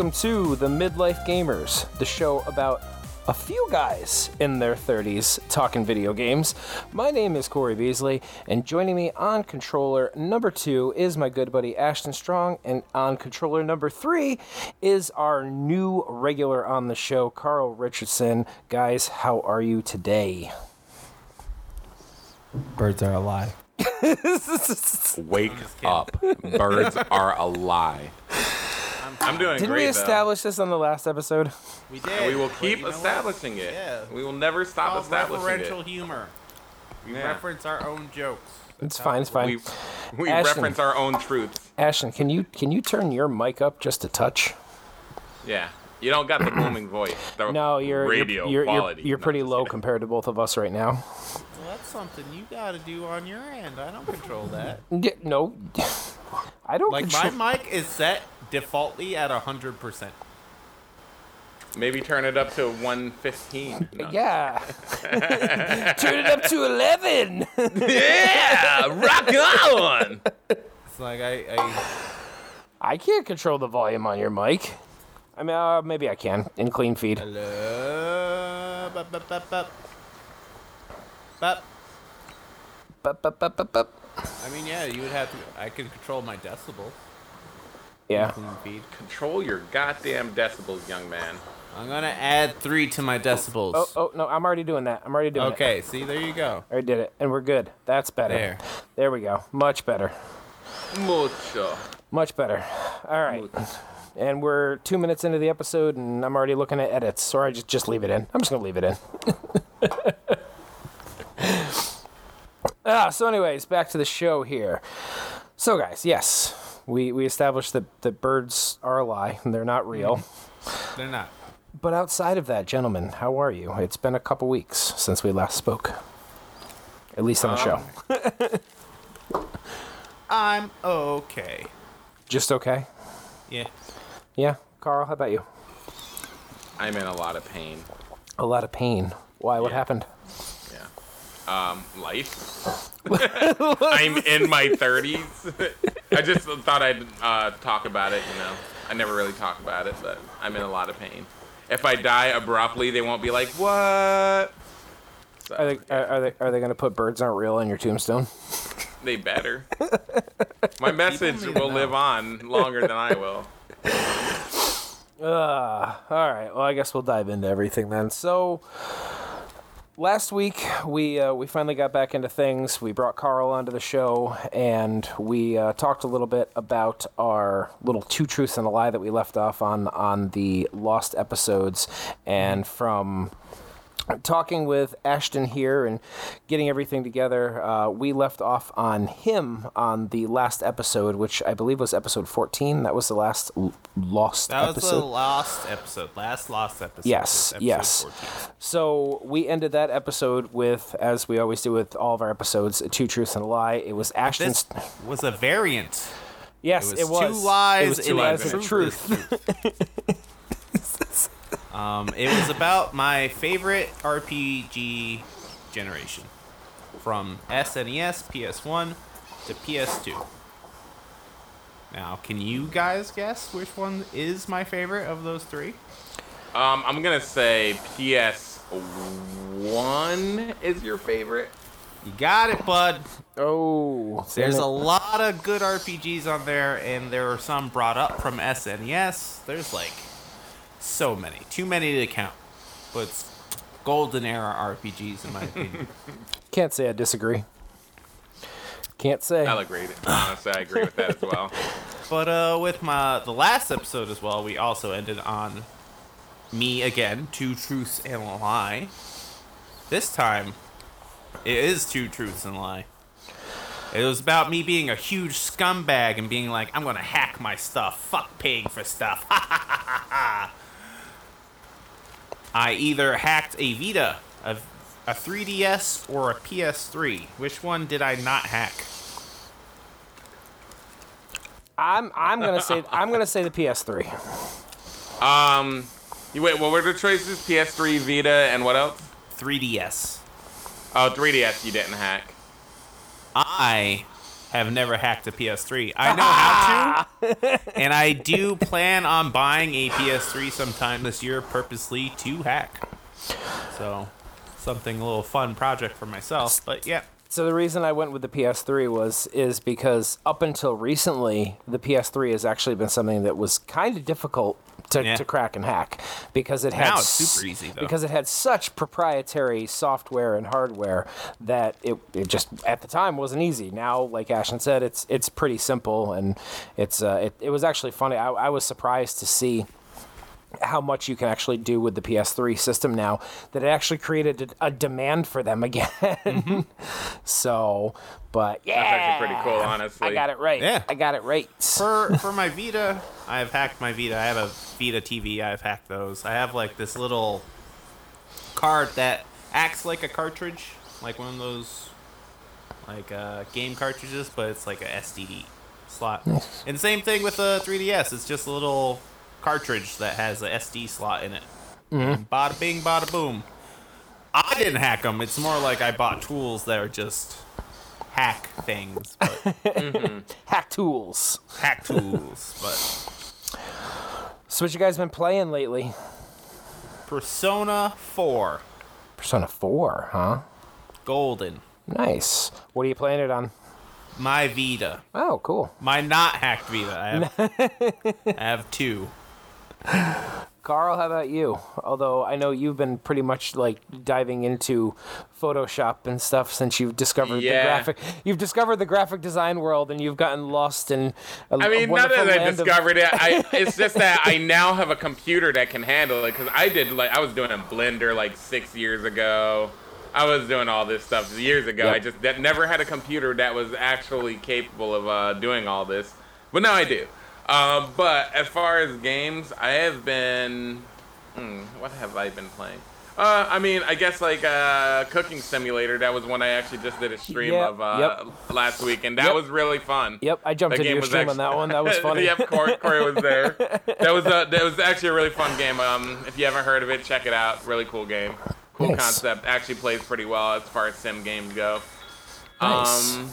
Welcome to the Midlife Gamers, the show about a few guys in their 30s talking video games. My name is Corey Beasley, and joining me on controller number two is my good buddy Ashton Strong, and on controller number three is our new regular on the show, Carl Richardson. Guys, how are you today? Birds are alive. Wake up. Birds are alive. I'm doing great. Didn't great. we though. establish this on the last episode? We did. And we will keep you know what? establishing it. Yeah. We will never stop Called establishing referential it. humor. We Yeah. reference our own jokes. It's That's fine, it's fine. We, we Ashton. reference our own truths. Ashton, can you can you turn your mic up just a touch? Yeah. You don't got the booming voice. The No, you're you're- radio you're, you're, quality. you're No, pretty low compared to both of us right now. Well, that's something you got to do on your end. I don't control that. Yeah, no, I don't. Like control- my mic is set defaultly at hundred percent. Maybe turn it up to 115. No. Yeah. Turn it up to eleven. yeah, rock on. It's like I, I I can't control the volume on your mic. I mean, uh, maybe I can in Cleanfeed. hello. Bup, bup, bup, bup. Bup. Bup, bup, bup, bup, bup. I mean, yeah, you would have to. I can control my decibels. Yeah. Control your goddamn decibels, young man. I'm gonna add three to my decibels. Oh, oh no, I'm already doing that. I'm already doing it. okay. See, there you go. I already did it, and we're good. That's better. There. There we go. Much better. Mucho. Much better. All right. And we're two minutes into the episode, and I'm already looking at edits. So I just just leave it in. I'm just gonna leave it in. ah. So, anyways, back to the show here. So, guys, yes, we we established that that birds are a lie and they're not real. Mm-hmm. They're not. But outside of that, gentlemen, how are you? It's been a couple weeks since we last spoke. At least on the show. I'm okay. Just okay. Yeah. Yeah. Carl, how about you? I'm in a lot of pain. A lot of pain. Why? What Yeah. happened? Yeah. Um, life. I'm in my 30s. I just thought I'd uh, talk about it, you know. I never really talk about it, but I'm in a lot of pain. If I die abruptly, they won't be like, what? So, Are they are, are they are they gonna put birds aren't real on your tombstone? they better. My message will know. live on longer than I will. Uh, all right. Well, I guess we'll dive into everything then. So, last week we uh, we finally got back into things. We brought Carl onto the show, and we uh, talked a little bit about our little two truths and a lie that we left off on on the lost episodes, and from talking with Ashton here and getting everything together, uh, we left off on him on the last episode, which I believe was episode 14. That was the last l- lost That was the last episode. Last lost episode. Yes, episode yes. 14. So we ended that episode with, as we always do with all of our episodes, two truths and a lie. It was Ashton's. This was a variant. yes, It it was, was, two lies It was two lies and a truth. truth. Um, it was about my favorite RPG generation, from SNES, PS1 to PS2. Now, can you guys guess which one is my favorite of those three? Um, I'm gonna say PS1 is your favorite. You got it, bud. Oh, There's a lot of good RPGs on there, and there are some brought up from SNES. There's like so many, too many to count. But it's golden era RPGs in my opinion. Can't say I disagree. Can't say. I'll agree. Honestly, I agree with that as well. but uh, with my the last episode as well, we also ended on me again, two truths and a lie. This time, it is two truths and a lie. It was about me being a huge scumbag and being like, I'm gonna hack my stuff. Fuck paying for stuff. I either hacked a Vita, a, a 3DS, or a PS3. Which one did I not hack? I'm I'm gonna say I'm gonna say the PS3. Um, you wait. What were the choices? PS3, Vita, and what else? 3DS. Oh, 3DS. You didn't hack. I have never hacked a PS3. I know how to, and I do plan on buying a PS3 sometime this year purposely to hack. So, something a little fun project for myself. But yeah, So the reason I went with the PS3 was is because up until recently, the PS3 has actually been something that was kind of difficult to, Yeah. to crack and hack because it had super easy, though. because it had such proprietary software and hardware that it, it just at the time wasn't easy. Now, like Ashton said, it's it's pretty simple and it's uh, it, it was actually funny. I, I was surprised to see how much you can actually do with the PS3 system now that it actually created a, a demand for them again. Mm-hmm. so, but yeah, that's actually pretty cool, honestly. I got it right. Yeah. I got it right. for for my Vita, I've hacked my Vita. I have a Vita TV. I've hacked those. I have like this little card that acts like a cartridge, like one of those like uh, game cartridges, but it's like a SD slot. And same thing with the 3DS. It's just a little cartridge that has a SD slot in it. And Bada bing, bada boom. I didn't hack them. It's more like I bought tools that are just hack things, but mm-hmm. Hack tools. hack tools. But So, what you guys been playing lately? Persona 4 Persona 4, huh? Golden. Nice. What are you playing it on? My Vita. Oh, cool. My not hacked Vita. I have, I have two. Carl, how about you? Although I know you've been pretty much like diving into Photoshop and stuff since you've discovered Yeah. the graphic. You've discovered the graphic design world, and you've gotten lost in. A, I mean, a not that I land of- discovered it. I, it's just that I now have a computer that can handle it. Because I did like I was doing a Blender like six years ago. I was doing all this stuff years ago. Yep. I just that never had a computer that was actually capable of uh, doing all this. But now I do. Um, but as far as games, I have been. Hmm, what have I been playing? Uh, I mean, I guess like uh, Cooking Simulator. That was one I actually just did a stream Yep, of uh, last week, and that Yep. was really fun. Yep, I jumped That into game your was stream on that one. That was funny. yep, Corey, Corey was there. That was a, that was actually a really fun game. Um, if you haven't heard of it, check it out. Really cool game. Cool Nice. concept. Actually plays pretty well as far as sim games go. Nice. Um,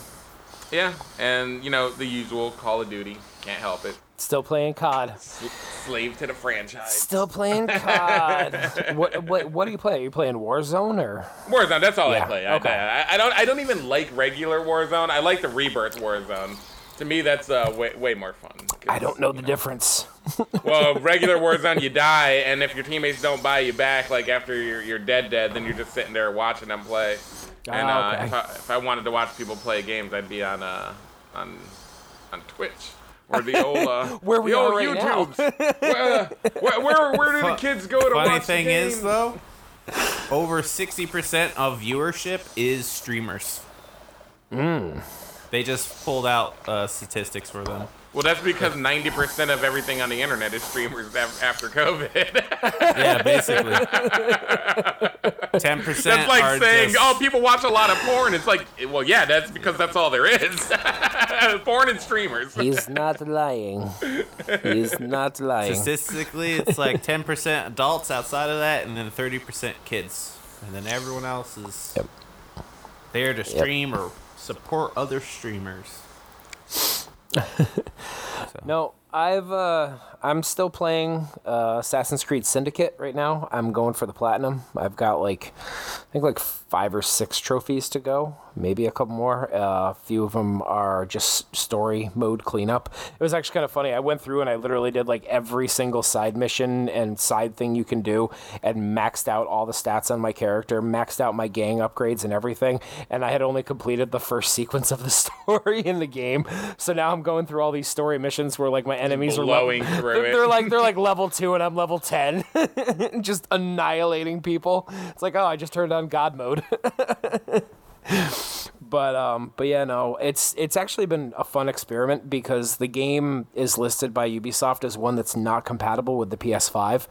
yeah, and you know the usual Call of Duty. Can't help it. Still playing COD. Slave to the franchise. Still playing COD. what, what what are you playing? Are you playing Warzone or? Warzone. That's all Yeah, I play. I, okay. I, I don't. I don't even like regular Warzone. I like the Rebirth Warzone. To me, that's uh, way, way more fun. I don't know the difference. Well, regular Warzone, you die, and if your teammates don't buy you back, like after you're, you're dead, dead, then you're just sitting there watching them play. And Ah, uh, okay. if, I, if I wanted to watch people play games, I'd be on uh, on on Twitch or the old uh, Where we the are old right now. YouTubes. where, uh, where, where where do the kids go to Funny watch thing the is, though, over 60% of viewership is streamers. Hmm. They just pulled out uh, statistics for them. Well, that's because 90% of everything on the internet is streamers after COVID. Yeah, basically. 10% that's like are saying, just, oh, people watch a lot of porn. It's like, well, yeah, that's because that's all there is. porn and streamers. He's not lying. He's not lying. Statistically, it's like 10% adults outside of that, and then 30% kids. And then everyone else is Yep. there to stream or support other streamers. No, I've uh, I'm still playing uh, Assassin's Creed Syndicate right now. I'm going for the platinum. I've got like I think like five or six trophies to go, maybe a couple more. Uh, a few of them are just story mode cleanup. It was actually kind of funny. I went through and I literally did like every single side mission and side thing you can do, and maxed out all the stats on my character, maxed out my gang upgrades and everything. And I had only completed the first sequence of the story in the game, so now I'm going through all these story missions where like my enemies are blowing level, through they're, it. they're like they're like level two and I'm level ten, just annihilating people. It's like oh, I just turned on God mode. but um but yeah no it's it's actually been a fun experiment because the game is listed by ubisoft as one that's not compatible with the ps5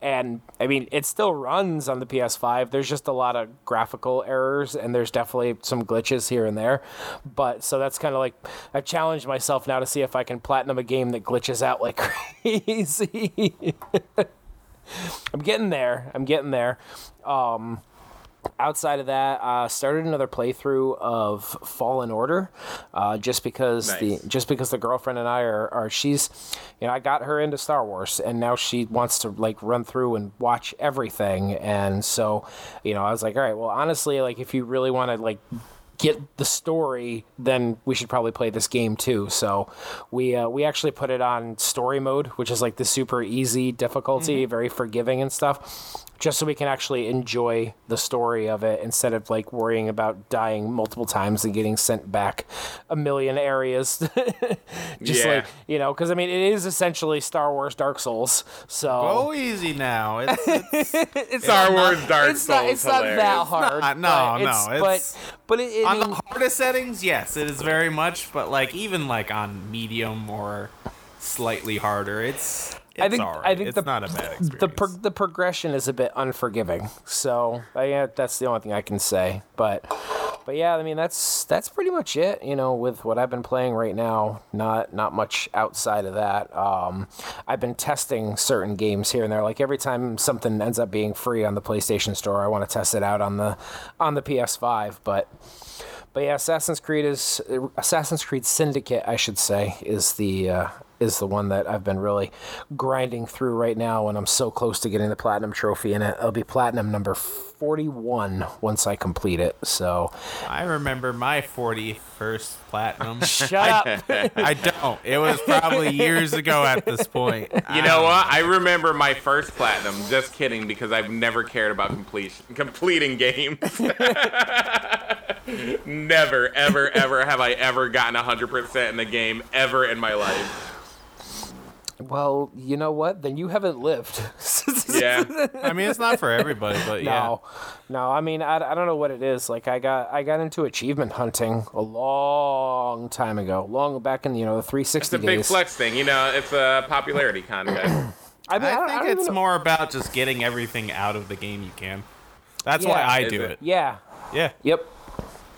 and i mean it still runs on the ps5 there's just a lot of graphical errors and there's definitely some glitches here and there. But so that's kind of like i challenged myself now to see if i can platinum a game that glitches out like crazy. I'm getting there. I'm getting there. Um outside of that, uh, started another playthrough of Fallen Order, uh, just because Nice. the just because the girlfriend and I are, are she's, you know, I got her into Star Wars, and now she wants to like run through and watch everything, and so, you know, I was like, all right, well, honestly, like if you really want to like get the story, then we should probably play this game too. So we uh, we actually put it on story mode, which is like the super easy difficulty, very forgiving and stuff, just so we can actually enjoy the story of it instead of like worrying about dying multiple times and getting sent back a million areas. just Yeah. like you know, because I mean, it is essentially Star Wars Dark Souls. So Go easy now. It's, it's it's Star Wars Dark it's Souls. not, it's not that hilarious. hard. not- no, no, it's- it's- but but it, it on mean, the hardest settings, yes, it is very much. But like even like on medium or slightly harder, it's. It's I think. I think it's the not a bad experience. the pro- the progression is a bit unforgiving. So yeah, that's the only thing I can say. But but yeah, I mean that's that's pretty much it. You know, with what I've been playing right now, not not much outside of that. Um, I've been testing certain games here and there. Like every time something ends up being free on the PlayStation Store, I want to test it out on the on the PS5. But but yeah, Assassin's Creed is Assassin's Creed Syndicate, I should say, is the uh, is the one that I've been really grinding through right now, and I'm so close to getting the platinum trophy in it. It'll be platinum number 41 once I complete it. So I remember my 41st platinum. shut up. I don't. It was probably years ago at this point. You know um, what? I remember my first platinum. Just kidding, because I've never cared about completion, completing games. never, ever, ever have I ever gotten 100% in a game ever in my life. Well, you know what? Then you haven't lived. Yeah. I mean, it's not for everybody, but yeah. No, no. I mean, I, I don't know what it is. Like, I got I got into achievement hunting a long time ago, long back in you know the 360 It's a big flex thing. You know, it's a popularity contest. I, mean, I, I don't- I think it's more about just getting everything out of the game you can. That's Yeah. why I Is do it? it. Yeah. Yeah. Yep.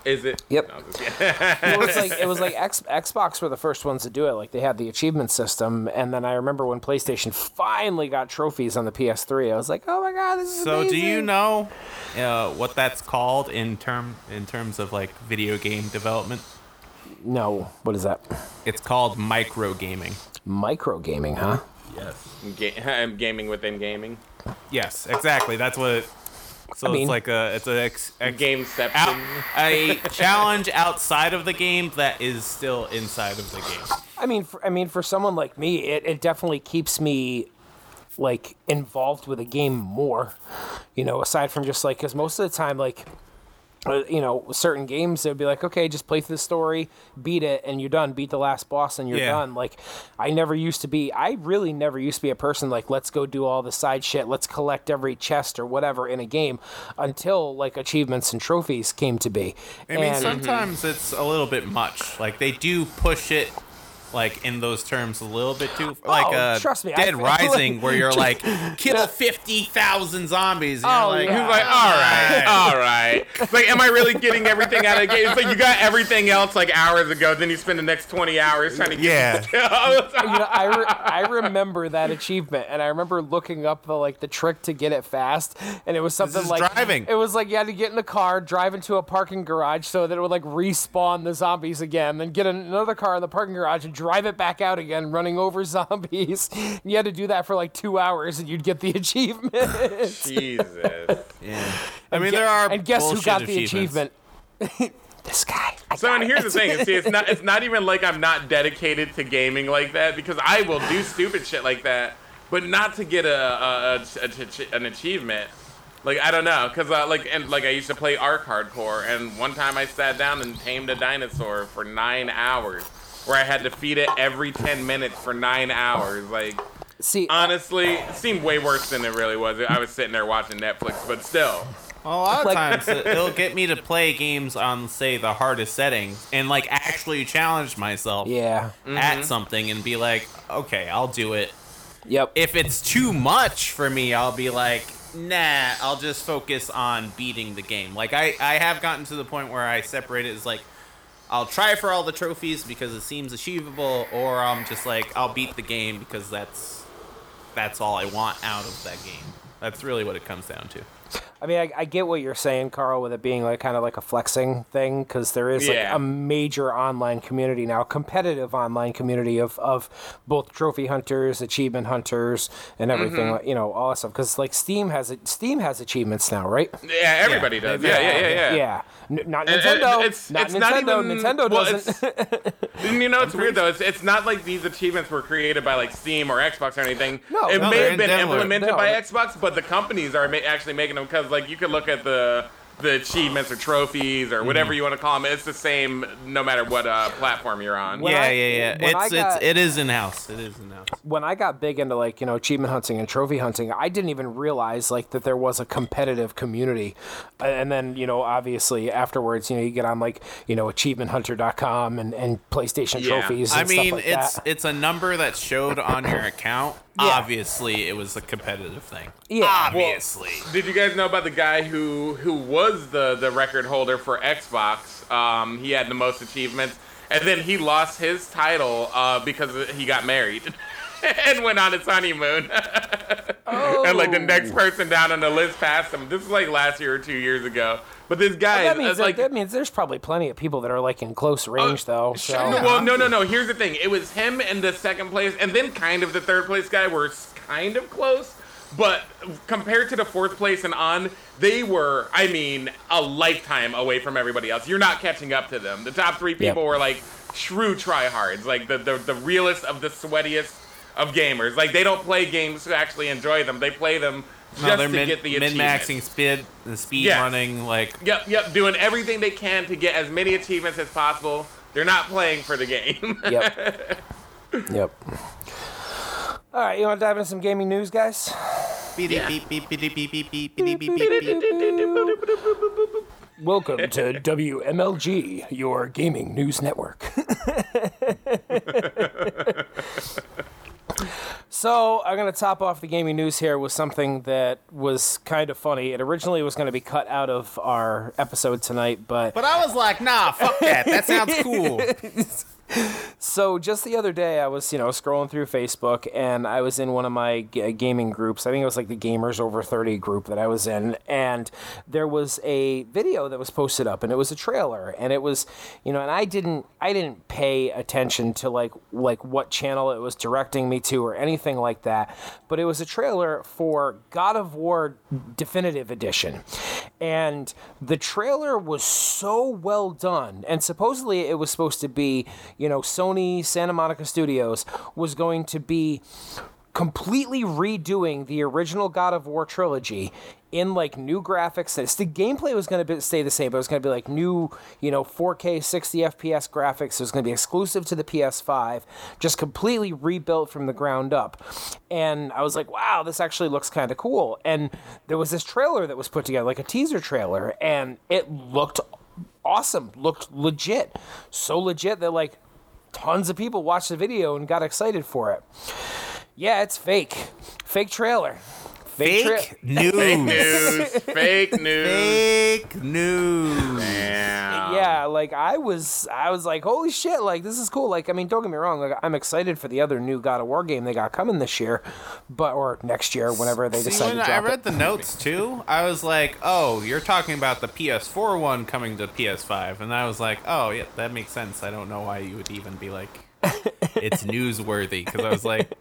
Is it? Yep. No, just kidding. it was like it was like X, Xbox were the first ones to do it. Like they had the achievement system, and then I remember when PlayStation finally got trophies on the PS3. I was like, oh my god, this is So do you know uh, what that's called in term in terms of like video game development? No, what is that? It's called micro gaming. Micro gaming, huh? Yes. Ga- I'm gaming within gaming. Yes, exactly. That's what. It, so I mean- it's like a it's a ex, ex, Gameception. out, a challenge outside of the game that is still inside of the game. I mean, for, I mean, for someone like me, it, it definitely keeps me like involved with a game more. You know, aside from just like because most of the time, like. Uh, you know, certain games they'd be like, okay, just play through the story, beat it, and you're done. Beat the last boss, and you're Yeah. done. Like, I never used to be. I really never used to be a person like, let's go do all the side shit, let's collect every chest or whatever in a game, until like achievements and trophies came to be. I mean, and, sometimes it's a little bit much. Like they do push it, like in those terms, a little bit too. Like Oh, uh, trust me, Dead feel Rising, like- where you're like kill fifty thousand zombies. And Oh, you're like, yeah. Like, all right, all right. It's like, am I really getting everything out of the game? It's like you got everything else like hours ago, then you spend the next 20 hours trying to get Yeah. the kills. you know, I, re- I remember that achievement, and I remember looking up the like the trick to get it fast, and it was something like driving. It was like you had to get in the car, drive into a parking garage, so that it would like respawn the zombies again, then get in another car in the parking garage and drive it back out again, running over zombies. And you had to do that for like two hours, and you'd get the achievement. Jesus. yeah. I mean, Gue- there are and guess who got the achievement? this guy. I So, got and here's it. the thing: see, it's not it's not even like I'm not dedicated to gaming like that because I will do stupid shit like that, but not to get a, a, a, a- an achievement. Like I don't know, cause uh, like and like I used to play ARK Hardcore, and one time I sat down and tamed a dinosaur for nine hours, where I had to feed it every ten minutes for nine hours. Like See, honestly, it seemed way worse than it really was. I was sitting there watching Netflix, but still. Well, a lot of Like- times it- it'll get me to play games on, say, the hardest setting and like actually challenge myself yeah. at mm-hmm. something and be like, okay, I'll do it. Yep. If it's too much for me, I'll be like, nah, I'll just focus on beating the game. Like I, I have gotten to the point where I separate it as like, I'll try for all the trophies because it seems achievable, or I'm just like, I'll beat the game because that's that's all I want out of that game. That's really what it comes down to. I mean, I, I get what you're saying, Carl, with it being like kind of like a flexing thing, because there is like a major online community now, competitive online community of, of both trophy hunters, achievement hunters, and everything. Mm-hmm. You know, all that stuff. Because like Steam has Steam has achievements now, right? Yeah, everybody does. they've Yeah, yeah, yeah, yeah. Yeah, N- not And- and Nintendo. it's- not it's not Nintendo. even- Nintendo doesn't. And you know, it's weird though. It's, it's not like these achievements were created by like Steam or Xbox or anything. No, it no, may have been implemented No, by Xbox, but the companies are ma- actually making them because like you could look at the the achievements or trophies or whatever you want to call them. It's the same no matter what uh, platform you're on. When yeah, I- yeah, yeah. when It's got- it's it is in house. It is in house. when I got big into like you know achievement hunting and trophy hunting, I didn't even realize like that there was a competitive community, and then you know obviously afterwards you know you get on like you know achievementhunter.com and and PlayStation Yeah. trophies. And I mean, stuff like it's that. it's a number that's showed on your account. Yeah. Obviously, it was a competitive thing. Yeah, well- obviously. Did you guys know about the guy who who was the the record holder for Xbox? Um, he had the most achievements, and then he lost his title uh, because he got married and went on his honeymoon. oh. and like the next person down on the list passed him. This is like last year or two years ago. But this guy, that is means like, that means there's probably plenty of people that are like in close uh, range though. So No, well, no, no, no. Here's the thing. It was him and the second place, and then kind of the third place guy were kind of close. But compared to the fourth place and on, they were, I mean, a lifetime away from everybody else. You're not catching up to them. The top three people Yep. were like true tryhards, like the, the the realest of the sweatiest of gamers. Like they don't play games to actually enjoy them. They play them no, just they're to mid, get the min-maxing speed, the speed yes. running, like yep, yep, doing everything they can to get as many achievements as possible. They're not playing for the game. yep. Yep. All right, you want to dive into some gaming news, guys? Welcome to WMLG, your gaming news network so, I'm going to top off the gaming news here with something that was kind of funny. It originally was going to be cut out of our episode tonight, but But I was like, nah, fuck that. That sounds cool. So just the other day, I was you know scrolling through Facebook, and I was in one of my g- uh, gaming groups. I think it was like the Gamers Over Thirty group that I was in, and there was a video that was posted up, and it was a trailer, and it was you know, and I didn't I didn't pay attention to like like what channel it was directing me to or anything like that, but it was a trailer for God of War Definitive Edition, and the trailer was so well done, and supposedly it was supposed to be you know, Sony Santa Monica Studios was going to be completely redoing the original God of War trilogy in like new graphics. The gameplay was going to stay the same, but it was going to be like new, you know, 4K 60 FPS graphics. It was going to be exclusive to the PS5, just completely rebuilt from the ground up. And I was like, wow, this actually looks kind of cool. And there was this trailer that was put together, like a teaser trailer, and it looked awesome, looked legit. So legit that like tons of people watched the video and got excited for it. Yeah, it's fake. Fake trailer. Fake, tra- Fake news. Fake news. Fake news. Fake news. Damn. yeah, like I was I was like, holy shit, like this is cool. Like, I mean, don't get me wrong, like I'm excited for the other new God of War game they got coming this year, but or next year, whenever they See, decide when to I read it. the notes too, I was like, "Oh, you're talking about the PS4 one coming to PS5," and I was like, "Oh, yeah, that makes sense." I don't know why you would even be like, "It's newsworthy," because I was like,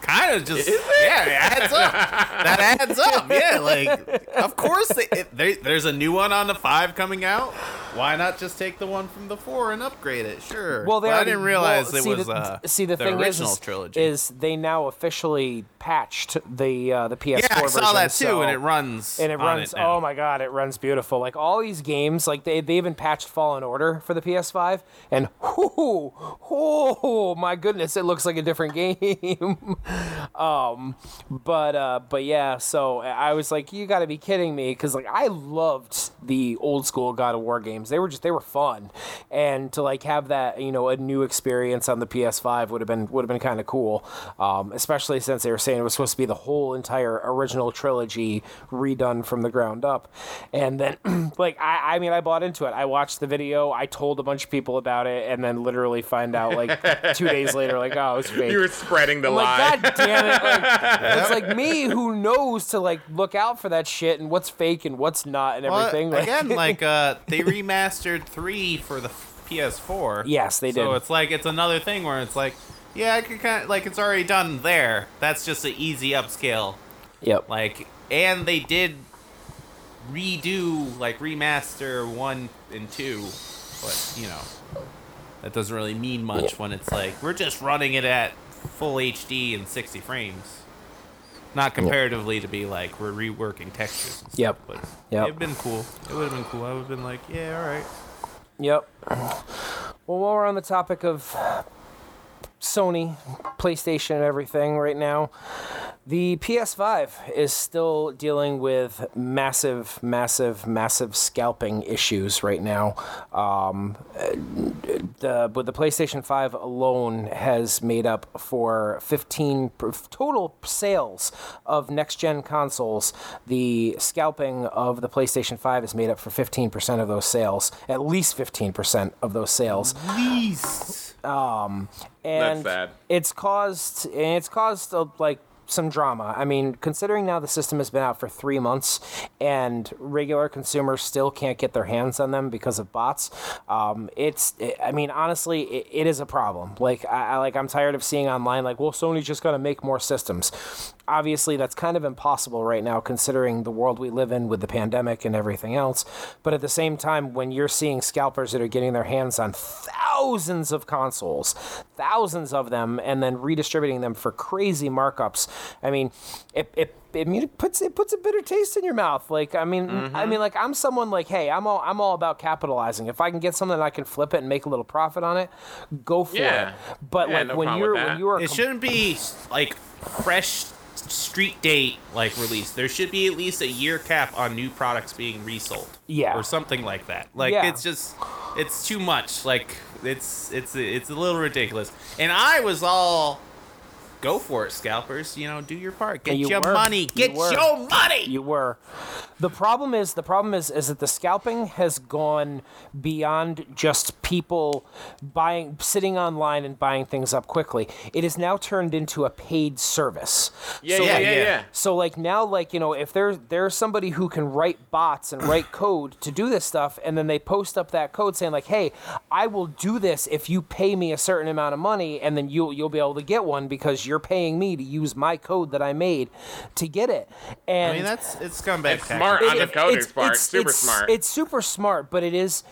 "Kind of just yeah, it adds up. That adds up. Yeah, like of course they, it, they, there's a new one on the five coming out. Why not just take the one from the four and upgrade it? Sure. Well, they But I didn't realize well, it see, was the, uh, see the, thing is, original is, trilogy. is they now officially patched the uh, the PS4 yeah, I saw version, that too, so- and it runs and it runs. now. oh my god, it runs beautiful. Like all these games, like they they even patched Fallen Order for the PS5, and whoo, oh my goodness, it looks like a different game. um, but uh, but yeah, so I was like, you got to be kidding me, because like I loved the old school God of War games. They were just they were fun, and to like have that you know a new experience on the PS5 would have been would have been kind of cool, um, especially since they were saying it was supposed to be the whole entire original trilogy redone from the ground up, and then like I I mean I bought into it. I watched the video. I told a bunch of people about it, and then literally find out like two days later like oh it's fake. You were spreading the lie. like, God damn it! Like, it's like me who knows to like look out for that shit and what's fake and what's not and Well, everything. Like- again, like uh, they remastered three for the PS4. Yes, they did. So did. it's like it's another thing where it's like, yeah, I could kind of like it's already done there. That's just an easy upscale. yep. Like, and they did redo like remaster one and two, but you know, that doesn't really mean much when it's like we're just running it at full HD and 60 frames. Not comparatively to be like we're reworking textures. And stuff, Yep. But Yep. it'd been cool. It would have been cool. I would have been like, yeah, all right. Yep. Well, while we're on the topic of Sony, PlayStation, and everything right now, the PS5 is still dealing with massive, massive, massive scalping issues right now. Um, the but the PlayStation 5 alone has made up for 15 total sales of next gen consoles. The scalping of the PlayStation 5 is made up for 15% of those sales, at least 15% of those sales At Least. And sad. it's caused and it's caused uh, like some drama. I mean, considering now the system has been out for three months and regular consumers still can't get their hands on them because of bots, um, it's. It, I mean, honestly, it, it is a problem. Like, I, I like I'm tired of seeing online like, well, Sony's just gonna make more systems. Obviously, that's kind of impossible right now, considering the world we live in with the pandemic and everything else. But at the same time, when you're seeing scalpers that are getting their hands on thousands of consoles, thousands of them, and then redistributing them for crazy markups, I mean, it, it I mean, it puts it puts a bitter taste in your mouth. Like, I mean, I mean, like, I'm someone like, hey, I'm all I'm all about capitalizing. If I can get something, I can flip it and make a little profit on it. Go for Yeah. it. But Yeah, like no when you're when you are It com- shouldn't be like fresh street date like release. There should be at least a year cap on new products being resold. Yeah. Or something like that. Like Yeah. it's just it's too much. Like it's it's it's a little ridiculous. And I was all go for it, scalpers. You know, do your part. Get you your were. money. Get were. your money. You were. The problem is the problem is is that the scalping has gone beyond just people buying sitting online and buying things up quickly. It has now turned into a paid service. Yeah, So, yeah, like- yeah, yeah. So like now like you know if there's there's somebody who can write bots and write code to do this stuff and then they post up that code saying like hey I will do this if you pay me a certain amount of money and then you'll you'll be able to get one because you're paying me to use my code that I made to get it. And I mean that's it's scumbag It's tactic. smart on the it- coder's part. Super it's- smart. It's super smart, but it is,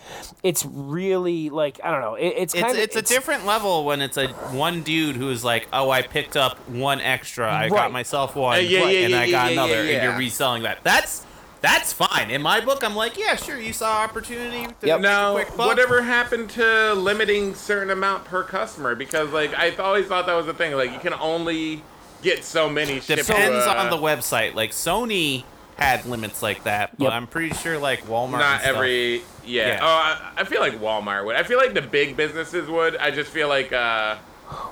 it's really like I don't know. It, it's It's, kind of it's a different level when it's a one dude who's like, oh, I picked up one extra, I Right. got myself one, Uh, yeah, yeah, and yeah, I got yeah, another, yeah, and you're reselling that. That's that's fine. In my book, I'm like, yeah, sure, you saw opportunity. To Yep. Now, quick whatever happened to limiting certain amount per customer? Because like I've always thought that was a thing. Like you can only get so many. shipped depends to, uh, on the website. Like Sony had limits like that, but Yep. I'm pretty sure like Walmart. Not stuff- every. Yeah. Yeah. Oh, I, I feel like Walmart would. I feel like the big businesses would. I just feel like. uh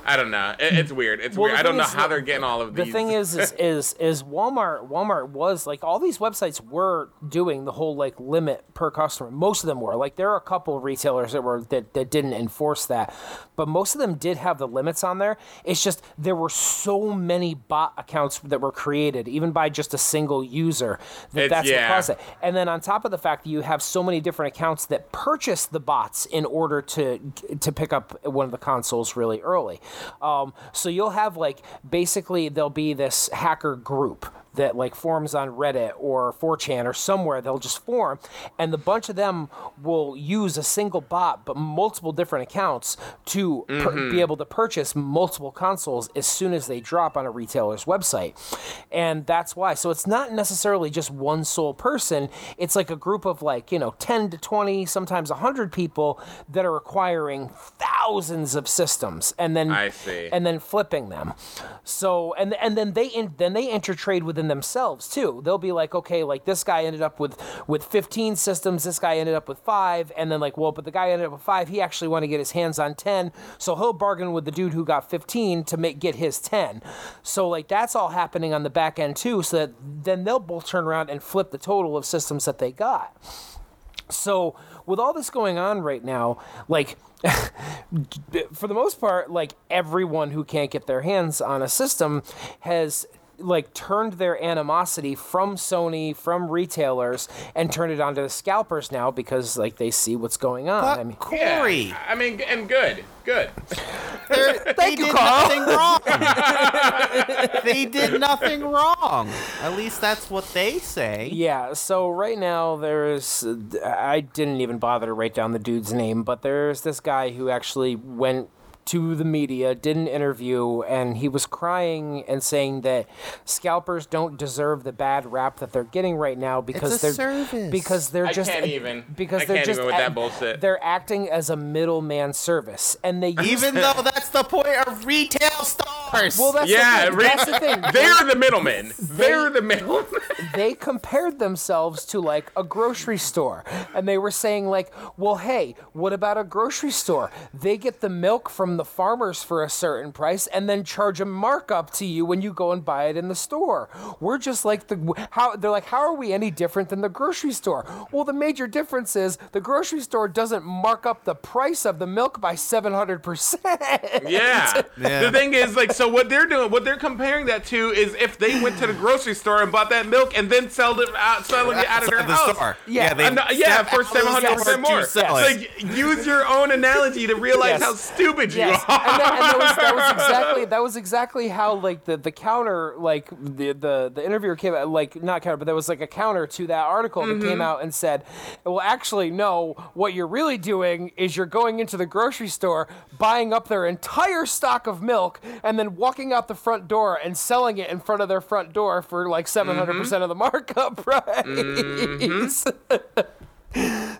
I don't know. It, it's weird. It's Well, weird. I don't know how they're getting all of these. The thing is, is, is, is Walmart. Walmart was like all these websites were doing the whole like limit per customer. Most of them were like there are a couple of retailers that were that, that didn't enforce that, but most of them did have the limits on there. It's just there were so many bot accounts that were created, even by just a single user, that It's- that's yeah. what caused it. And then on top of the fact that you have so many different accounts that purchase the bots in order to to pick up one of the consoles really early. Um, so you'll have like basically there'll be this hacker group that like forms on Reddit or 4chan or somewhere they'll just form and the bunch of them will use a single bot but multiple different accounts to per- mm-hmm. be able to purchase multiple consoles as soon as they drop on a retailer's website. And that's why. So it's not necessarily just one sole person. It's like a group of like you know 10 to 20 sometimes 100 people that are acquiring thousands of systems and then I see. and then flipping them. So and and then they in, then they intertrade within themselves too. They'll be like, okay, like this guy ended up with with 15 systems, this guy ended up with five, and then like, well, but the guy ended up with five. He actually want to get his hands on 10, so he'll bargain with the dude who got 15 to make get his 10. So like that's all happening on the back end too. So that then they'll both turn around and flip the total of systems that they got. So with all this going on right now, like for the most part, like everyone who can't get their hands on a system has like turned their animosity from Sony, from retailers, and turned it onto the scalpers now because like they see what's going on. But I mean, Yeah, Corey, I mean, and good, good. they're- they you, did Carl. nothing wrong. they did nothing wrong. At least that's what they say. Yeah, so right now there's I didn't even bother to write down the dude's name, but there's this guy who actually went to the media, did an interview, and he was crying and saying that scalpers don't deserve the bad rap that they're getting right now because they're service. because they're I just can't even. because I they're can't just even with act- that bullshit. They're acting as a middleman service, and they use Even though that's the point of retail stores. well, that's yeah, the thing. re- that's the thing. they're the middlemen. They're the middlemen. they compared themselves to like a grocery store and they were saying like well hey what about a grocery store they get the milk from the farmers for a certain price and then charge a markup to you when you go and buy it in the store we're just like the how they're like how are we any different than the grocery store well the major difference is the grocery store doesn't mark up the price of the milk by 700% Yeah. Yeah. The thing is, like, so what they're doing, what they're comparing that to is if they went to the grocery store and bought that milk and then sold it out, selling it out of their the house. store. Yeah. they I'm not- yeah, for out of the seven hundred store percent to more. sell It's it. like use your own analogy to realize Yes. how stupid you Yes, and, that, and that, was, that was exactly that was exactly how like the, the counter like the, the the interviewer came out like not counter but there was like a counter to that article that came mm-hmm. out and said, well actually no, what you're really doing is you're going into the grocery store buying up their entire stock of milk and then walking out the front door and selling it in front of their front door for like 700 mm-hmm. percent of the markup price. Mm-hmm.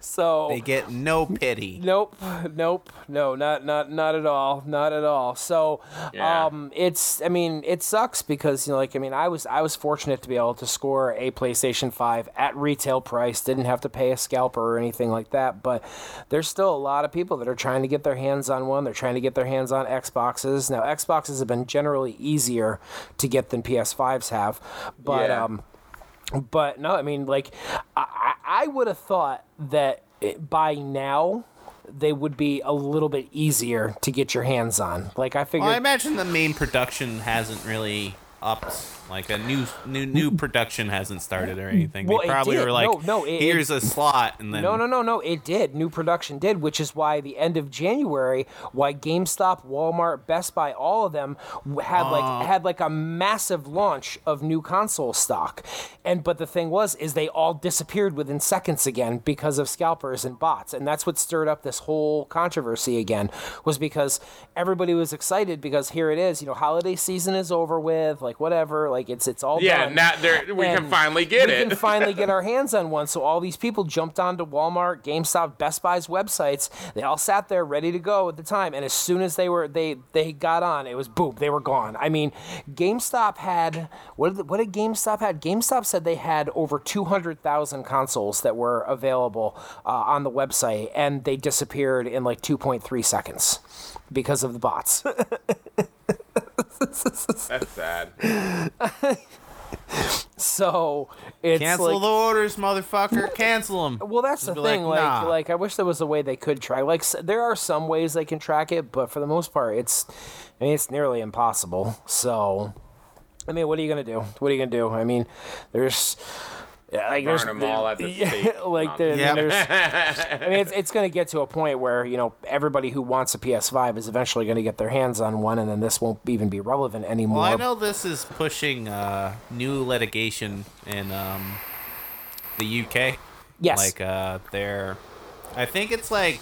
So They get no pity. Nope, nope, no, not not not at all, not at all. So, Yeah. um, it's I mean it sucks because you know like I mean I was I was fortunate to be able to score a PlayStation Five at retail price, didn't have to pay a scalper or anything like that. But there's still a lot of people that are trying to get their hands on one. They're trying to get their hands on Xboxes. Now Xboxes have been generally easier to get than PS5s have, but Yeah. um. But no, I mean, like, I, I would have thought that it, by now they would be a little bit easier to get your hands on. Like, I figured. Well, I imagine the main production hasn't really upped. Like a new new new production hasn't started or anything. Well, they probably were like, No, no, it- "Here's a slot," and then No, no, no, no. It did. New production did, which is why the end of January, why GameStop, Walmart, Best Buy, all of them had like uh. had like a massive launch of new console stock. And but the thing was, is they all disappeared within seconds again because of scalpers and bots, and that's what stirred up this whole controversy again. Was because everybody was excited because here it is, you know, holiday season is over with, like whatever, like it's it's all yeah, done. now there we can finally get we it. We can finally get our hands on one. So all these people jumped onto Walmart, GameStop, Best Buy's websites. They all sat there ready to go at the time. And as soon as they were they they got on, it was boom, they were gone. I mean, GameStop had what did, what did GameStop had? GameStop said they had over two hundred thousand consoles that were available uh, on the website, and they disappeared in like two point three seconds because of the bots. That's sad. so it's cancel like, the orders, motherfucker. Cancel them. Well, that's the thing. like, Like, nah. like, I wish there was a way they could try. Like, s- there are some ways they can track it, but for the most part, it's, I mean, it's nearly impossible. So, I mean, what are you gonna do? What are you gonna do? I mean, there's, yeah, like, there's, Burn them all at the yeah, like, there, Yeah. there's, I mean, it's, it's gonna get to a point where you know everybody who wants a PS5 is eventually gonna get their hands on one, and then this won't even be relevant anymore. Well, I know this is pushing uh, new litigation in um, the UK. Yes. Like uh, they're, I think it's like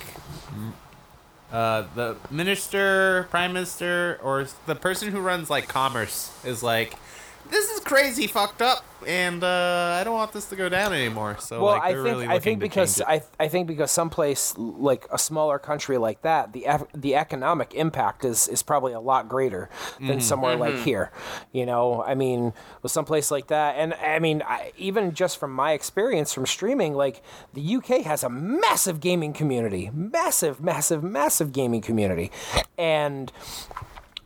uh, the minister, prime minister, or the person who runs like commerce is like, this is crazy fucked up, and uh, I don't want this to go down anymore. So well, like, I think really I think to because change it. I I think because someplace like a smaller country like that, the ec- the economic impact is is probably a lot greater Mm-hmm. than somewhere like here. You know, I mean, with someplace like that, and I mean, I, even just from my experience from streaming, like the UK has a massive gaming community, massive, massive, massive gaming community, and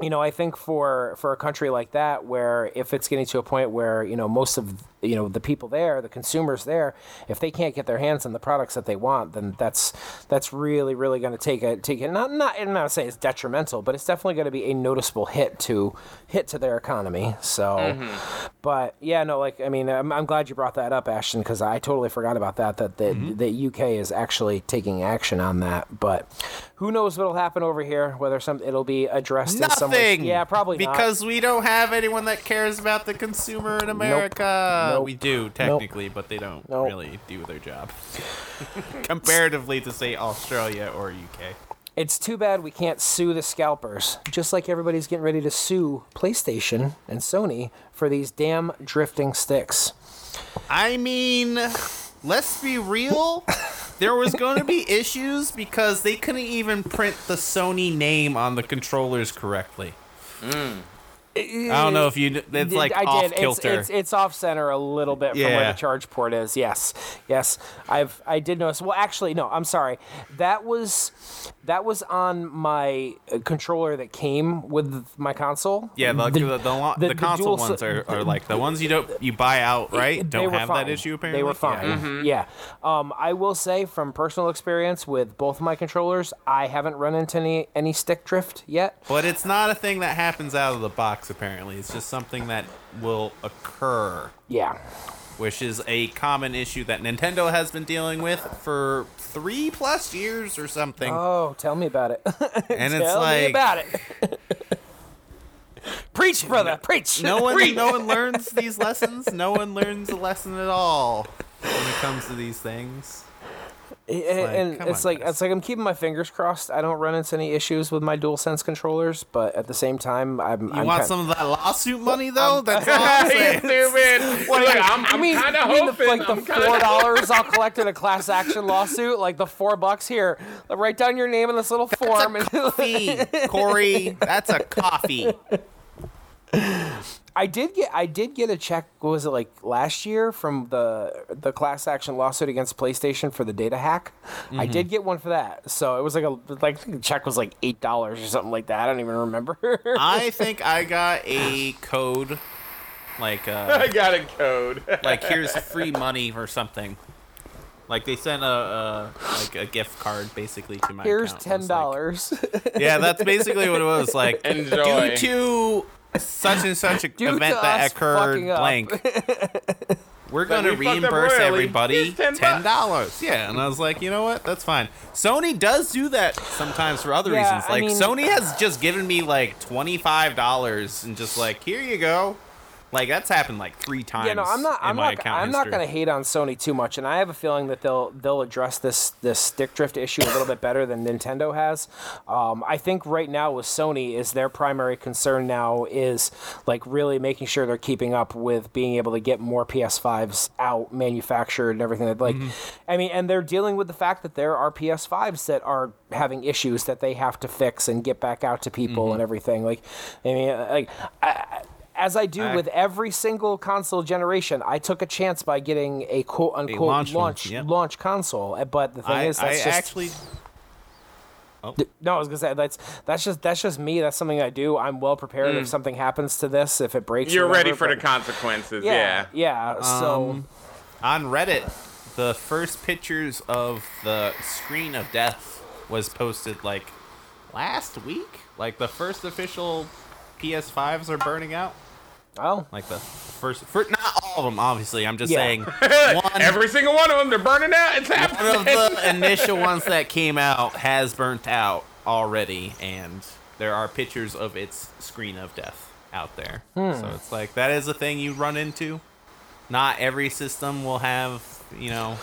you know, I think for for a country like that, where if it's getting to a point where you know most of you know the people there, the consumers there, if they can't get their hands on the products that they want, then that's that's really really going to take a take it. Not not I'm not saying it's detrimental, but it's definitely going to be a noticeable hit to hit to their economy. So, mm-hmm. but yeah, no, like I mean, I'm, I'm glad you brought that up, Ashton, because I totally forgot about that. That the mm-hmm. the UK is actually taking action on that, but who knows what'll happen over here? Whether some it'll be addressed in some way. Nothing. Yeah, probably not. because we don't have anyone that cares about the consumer in America. Nope. We do technically, but they don't Nope. really do their job comparatively to say Australia or UK. It's too bad we can't sue the scalpers, just like everybody's getting ready to sue PlayStation and Sony for these damn drifting sticks. I mean, let's be real. There was going to be issues because they couldn't even print the Sony name on the controllers correctly. Mm. I don't know if you. kn- It's like I off did. It's, kilter. it's it's off center a little bit from where the charge port is. Yes, yes. I've I did notice. Well, actually, no. I'm sorry. That was that was on my uh, controller that came with my console. yeah, the the, the, lo- the- the the console ones s- are, are like the ones you don't you buy outright They don't have fine. that issue apparently. They were fine. Yeah. Yeah. Um, I will say from personal experience with both of my controllers, I haven't run into any any stick drift yet. But it's not a thing that happens out of the box, apparently. It's just something that will occur, Yeah. which is a common issue that Nintendo has been dealing with for three plus years or something. Oh, tell me about it. and it's tell me like about it. preach, brother, preach. no one Preach. no one learns these lessons. No one learns a lesson at all when it comes to these things. And, like, and it's on, like guys. it's like I'm keeping my fingers crossed. I don't run into any issues with my DualSense controllers, but at the same time, I'm. You I'm want kind- some of that lawsuit money though? That's all I'm saying. Stupid. Look, I'm, I I'm mean, kind of you mean hoping. the, like the I'm kinda four dollars I'll collect in a class action lawsuit, like the four bucks here. Write down your name in this little form. and Coffee, Corey. That's a coffee. I did get I did get a check. What was it like last year from the the class action lawsuit against PlayStation for the data hack? Mm-hmm. I did get one for that. So it was like a like I think the check was like eight dollars or something like that. I don't even remember. I think I got a code, like uh, I got a code. like here's free money or something. Like they sent a, a like a gift card basically to my Here's account. Ten was like- dollars. yeah, that's basically what it was. Like Enjoy. due to such and such a Due event that occurred blank. We're gonna we reimburse everybody Here's 10 ten dollars. Yeah, and I was like, you know what? That's fine. Sony does do that sometimes for other Yeah, reasons. I Like mean- Sony has just given me like twenty five dollars and just like, here you go. Like that's happened like three times. Yeah, no, I'm not. I'm not. I'm not going to hate on Sony too much, and I have a feeling that they'll they'll address this this stick drift issue a little bit better than Nintendo has. Um, I think right now with Sony is their primary concern now is like really making sure they're keeping up with being able to get more PS5s out manufactured and everything. Like, mm-hmm. I mean, and they're dealing with the fact that there are PS5s that are having issues that they have to fix and get back out to people mm-hmm. and everything. Like, I mean, uh, like. I, as I do I- with every single console generation, I took a chance by getting a quote unquote launch launch one, launch, console. Uh, But the thing I, is, that's I just actually no. I was gonna say that's that's just that's just me. That's something I do. I'm well prepared Mm. if something happens to this, if it breaks. You're ready for the consequences. Yeah, Yeah. yeah. So Um, on Reddit, the first pictures of the screen of death was posted like last week. Like the first official PS5s are burning out. Oh, Like the first, for, not all of them, obviously. I'm just Yeah. saying one, Every single one of them, they're burning out. It's happening. one of the initial ones that came out has burnt out already, and there are pictures of its screen of death out there. Hmm. So it's like that is a thing you run into. Not every system will have, you know,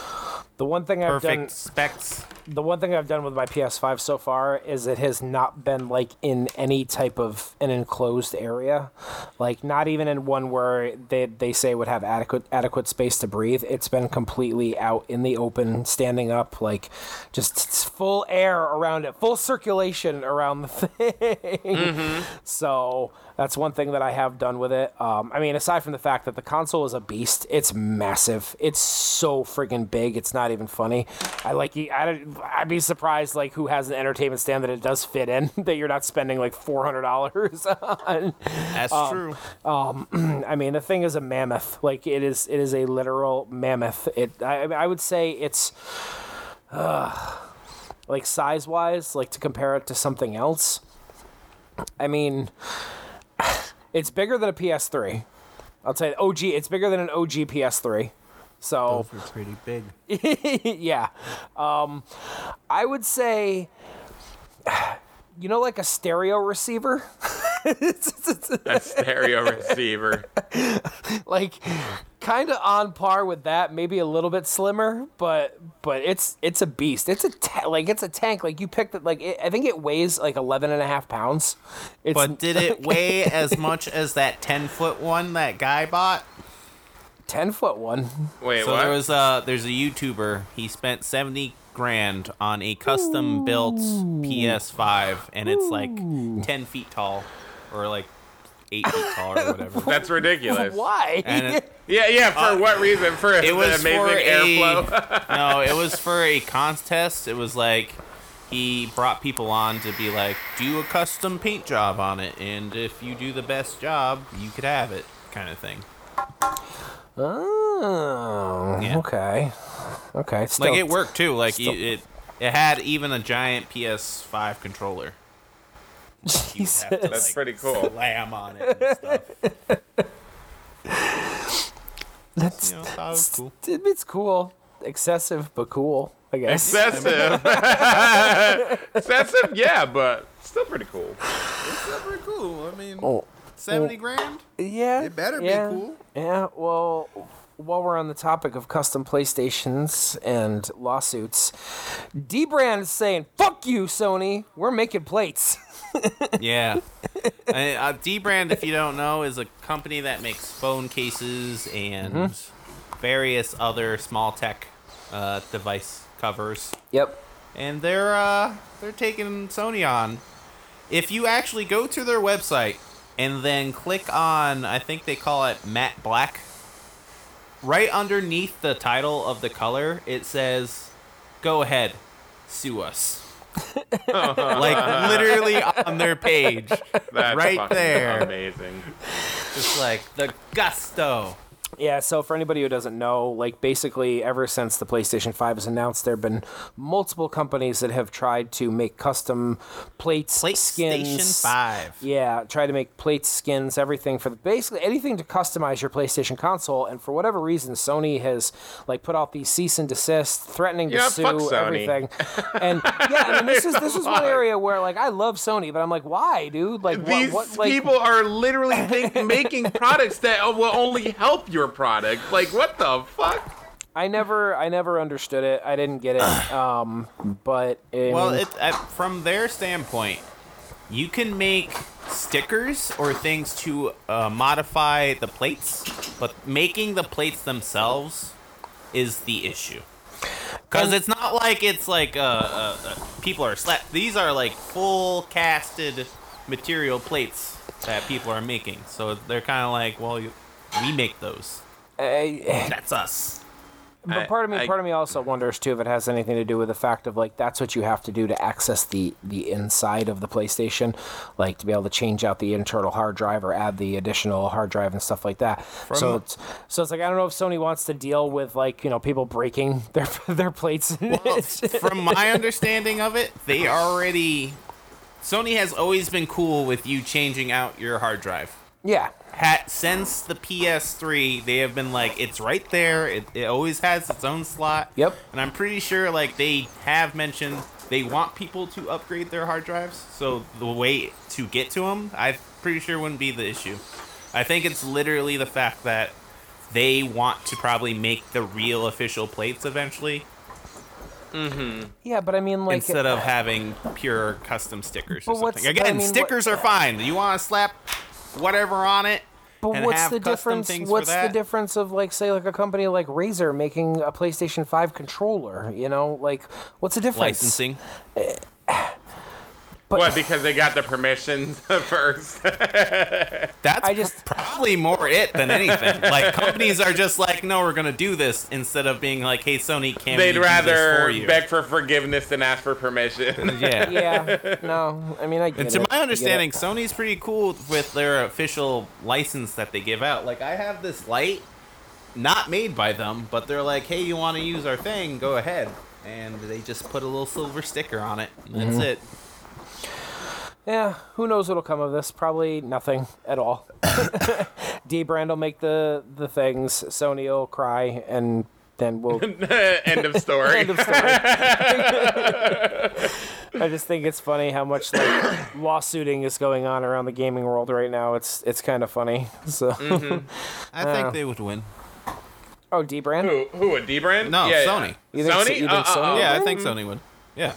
The one thing I've Perfect done specs. the one thing I've done with my PS5 so far is it has not been like in any type of an enclosed area, like not even in one where they they say would have adequate adequate space to breathe. It's been completely out in the open, standing up, like just full air around it, full circulation around the thing. So that's one thing that I have done with it. Um, I mean, aside from the fact that the console is a beast, it's massive. It's so friggin' big. It's not even funny. I like. I, I'd be surprised like who has an entertainment stand that it does fit in. That you're not spending like four hundred dollars on. That's Um, true. I mean, the thing is a mammoth. Like it is. It is a literal mammoth. It. I, I would say it's. Uh, like size wise, like to compare it to something else. I mean, it's bigger than a PS3. I'll tell you, OG. It's bigger than an OG PS3. So Those are pretty big. yeah, um, I would say, you know, like a stereo receiver. A stereo receiver. like kind of on par with that maybe a little bit slimmer but but it's it's a beast it's a ta- like it's a tank like you picked it like it, i think it weighs like 11 and a half pounds it's But did it weigh as much as that 10 foot one that guy bought? 10 foot one Wait, So what? there was a there's a YouTuber. He spent 70 grand on a custom built PS5 and it's like 10 feet tall or like 8 feet tall or whatever. That's ridiculous. why And it- Yeah, yeah. For uh, what reason? For It was amazing for airflow. a no. It was for a contest. It was like he brought people on to be like, do a custom paint job on it, and if you do the best job, you could have it, kind of thing. Oh Yeah. okay okay still, like it worked too. Like still- it, it had even a giant PS5 controller. You would have to, That's pretty cool. Slam on it and stuff. that's You know, that was cool. it's cool excessive but cool i guess Excessive. Excessive, yeah, but still pretty cool. Super cool. I mean, oh seventy grand. yeah It better be cool. yeah well while we're on the topic of custom playstations and lawsuits d-brand is saying fuck you sony we're making plates Yeah. I- uh, D-Brand, if you don't know, is a company that makes phone cases and various other small tech uh, device covers, yep and they're uh, they're taking Sony on. If you actually go to their website and then click on, I think they call it matte black. Right underneath the title of the color, it says, "Go ahead, sue us." like literally on their page. That's Right there. Amazing. Just like the gusto. Yeah, so for anybody who doesn't know, like basically ever since the PlayStation 5 was announced, there have been multiple companies that have tried to make custom plates, PlayStation skins. 5. Yeah, try to make plates, skins, everything for the basically anything to customize your PlayStation console. And for whatever reason, Sony has like put out these cease and desist, threatening to Yeah, sue fuck Sony. everything. And yeah, I mean this is this is one area where like I love Sony, but I'm like, why, dude? Like These what? what like, people are literally think, making products that will only help your product. Like, what the fuck? I never, I never understood it. I didn't get it. Um, but I Well, it, uh, from their standpoint, you can make stickers or things to uh, modify the plates, but making the plates themselves is the issue. Because And- it's not like it's like uh, uh, uh, people are slap. These are like full casted material plates that people are making. So they're kind of like, well, you, we make those. I- That's us. but part of me, I- part of me also wonders too if it has anything to do with the fact of like that's what you have to do to access the the inside of the PlayStation, like to be able to change out the internal hard drive or add the additional hard drive and stuff like that. so it's so it's like I don't know if Sony wants to deal with like you know people breaking their their plates. Well, from my understanding of it, they already. Sony has always been cool with you changing out your hard drive. yeah, Ha since the PS3, they have been like, it's right there. It, it always has its own slot. Yep. And I'm pretty sure like they have mentioned they want people to upgrade their hard drives. So the way to get to them, I'm pretty sure wouldn't be the issue. I think it's literally the fact that they want to probably make the real official plates eventually, Mm-hmm. Yeah, but I mean, like instead of having pure custom stickers or something. I Again, mean, what- stickers are fine. You want to slap whatever on it But and what's have the difference? What's the difference of like say like a company like Razer making a PlayStation Five controller? You know, like what's the difference? Licensing. Eh, But What? Because they got the permissions first. That's I just- probably more it than anything. like companies are just like, no, we're gonna do this instead of being like, hey, Sony, can we They'd do this rather for you? beg for forgiveness than ask for permission. yeah. yeah, no, I mean I get And to it. My understanding. Sony's pretty cool with their official license that they give out. Like, I have this light, not made by them, but they're like, hey, you want to use our thing? Go ahead. And they just put a little silver sticker on it. And that's Mm-hmm. it. Yeah, who knows what'll come of this? Probably nothing at all. D Brand will make the the things. Sony will cry, and then we'll End of story. end of story. I just think it's funny how much like lawsuiting is going on around the gaming world right now. It's it's kind of funny. So, I Uh, think they would win. oh, D Brand. Who? Who? A D brand? No, yeah, Sony. You think so- Sony? you think Uh, Sony? uh, Yeah, I think Sony would. Yeah.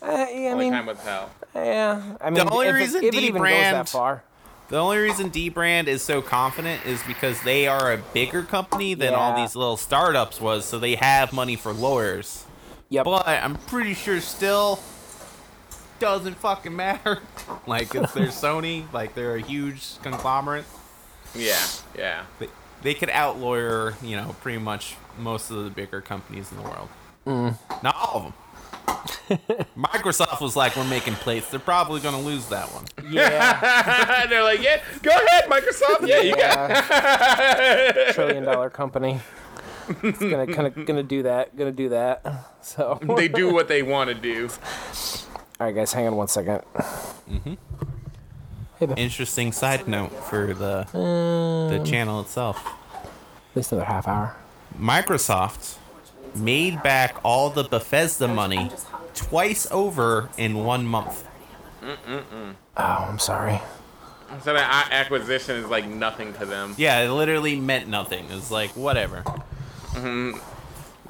Uh, yeah, I Only mean, time will tell. Yeah. I mean, only if, reason it, if it D even goes that far. The only reason D Brand is so confident is because they are a bigger company than all these little startups was, so they have money for lawyers. Yep. But I'm pretty sure still doesn't fucking matter. like if they're Sony, like they're a huge conglomerate. Yeah, yeah. They, they could outlawyer, you know, pretty much most of the bigger companies in the world. Mm. Not all of them. Microsoft was like, we're making plates. They're probably going to lose that one. Yeah. They're like, yeah, go ahead, Microsoft. Yeah, you got. Trillion dollar company. It's gonna kind of gonna do that. Gonna do that. So. They do what they want to do. All right, guys, hang on one second. Mhm. Hey. Interesting side note for the the channel itself. At least another half hour. Microsoft made back all the Bethesda money twice over in one month. Oh, I'm sorry. So that acquisition is like nothing to them. Yeah, it literally meant nothing. It was like whatever. Mm-hmm.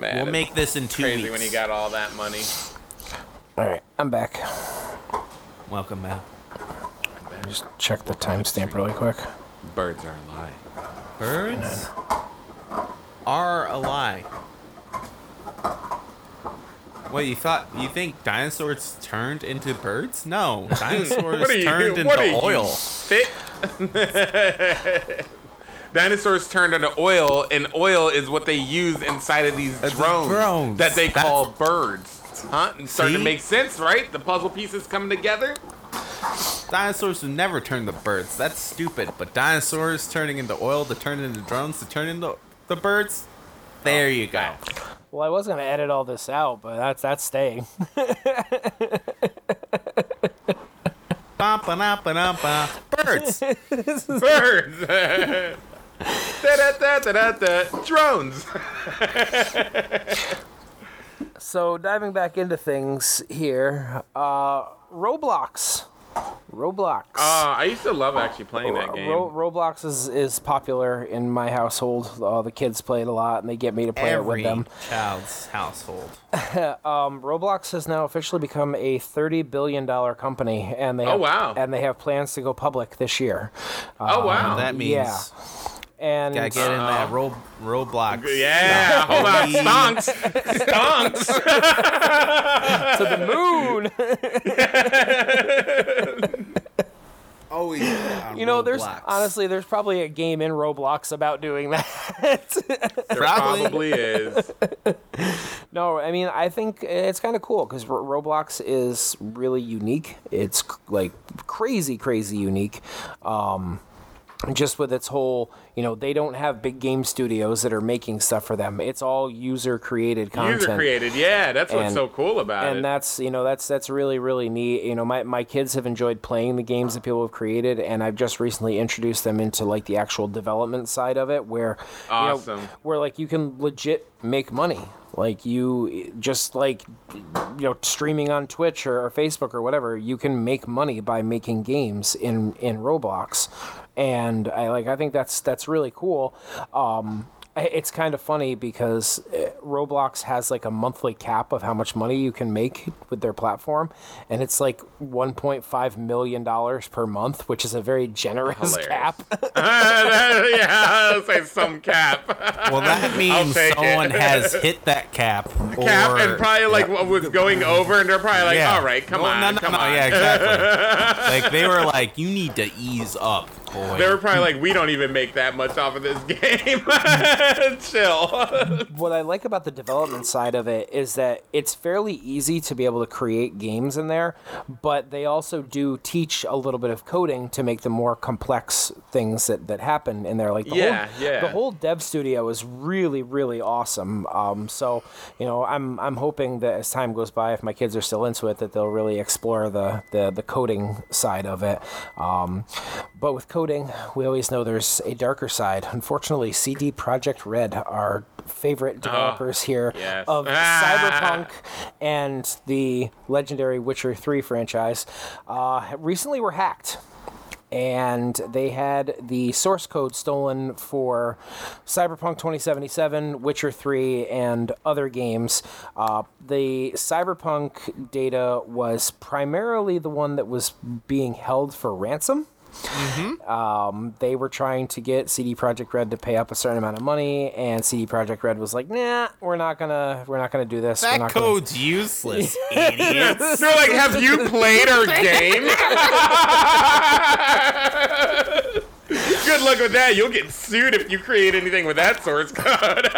Man, We'll make this in two crazy weeks. when he got all that money. All right, I'm back. Welcome back. Just check the timestamp really quick. Birds are alive. Birds are a What you thought? You think dinosaurs turned into birds? No, dinosaurs you? turned into what are you, oil. Fit. Dinosaurs turned into oil, and oil is what they use inside of these drones, drones. that they That's- call birds. Huh? And starting to make sense, right? The puzzle pieces coming together. Dinosaurs would never turn to birds. That's stupid. But dinosaurs turning into oil to turn into drones to turn into the birds. There you go. Well, I was gonna edit all this out, but that's that's staying. Ba, ba, da, ba, da, ba. Birds. Birds. da, da, da, da, da, da. Drones. So diving back into things here, uh, Roblox. Roblox. Uh, I used to love actually playing that game. Ro- Roblox is, is popular in my household. Uh, the kids play it a lot, and they get me to play it with Every them. child's household. Um, Roblox has now officially become a thirty billion dollar company, and they Oh, have, wow. and they have plans to go public this year. oh wow. That means yeah. And gotta get in that ro- Roblox. yeah. Hold on. Baby. Stonks. Stonks. to the moon. Always. on you know, there's Roblox. honestly, there's probably a game in Roblox about doing that. There Probably. probably is. No, I mean, I think it's kind of cool because Roblox is really unique. It's c- like crazy, crazy unique. Um, just with its whole, you know, they don't have big game studios that are making stuff for them. It's all user created content. User created. Yeah, that's what's so cool about and it. And that's you know that's that's really really neat you know my, my kids have enjoyed playing the games that people have created and i've just recently introduced them into like the actual development side of it where you know, Awesome. where like you can legit make money like you just like you know streaming on twitch or, or facebook or whatever you can make money by making games in in roblox and i like i think that's that's really cool um it's kind of funny because uh, Roblox has like a monthly cap of how much money you can make with their platform, and it's like 1.5 million dollars per month, which is a very generous Hilarious. cap. yeah, I'll say some cap. Well, that means take it. someone has hit that cap. cap or, and probably like what was going over, and they're probably like, yeah. all right, come No, on, no, no, come no, on. Yeah, exactly. like they were like, you need to ease up, boy. They were probably like, we don't even make that much off of this game. Chill. what I like about the development side of it is that it's fairly easy to be able to create games in there, but they also do teach a little bit of coding to make the more complex things that, that happen in there. Like the Yeah, whole, yeah. the whole dev studio is really really awesome. Um, so you know I'm I'm hoping that as time goes by, if my kids are still into it, that they'll really explore the the, the coding side of it. Um, but with coding, we always know there's a darker side. Unfortunately, CD Projekt Red, our favorite developers here Oh, yes. of Ah. Cyberpunk and the legendary Witcher 3 franchise, uh, recently were hacked and they had the source code stolen for Cyberpunk 2077, Witcher 3, and other games. Uh, the Cyberpunk data was primarily the one that was being held for ransom. Um, they were trying to get CD Projekt Red to pay up a certain amount of money, and CD Projekt Red was like, "Nah, we're not gonna, we're not gonna do this. that not gonna- code's useless, idiots. They're like, have you played our game? Good luck with that. You'll get sued if you create anything with that source code.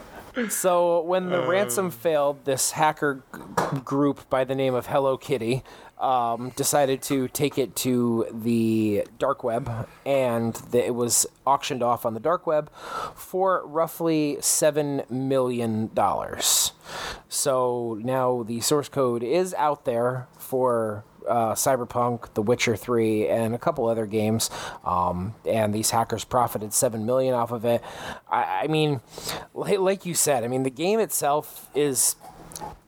So when the Um. ransom failed, this hacker g- group by the name of Hello Kitty um, decided to take it to the dark web, and the, it was auctioned off on the dark web for roughly seven million dollars. So now the source code is out there for uh, Cyberpunk, The Witcher 3, and a couple other games. Um, and these hackers profited seven million off of it. I, I mean, like, like you said, I mean the game itself is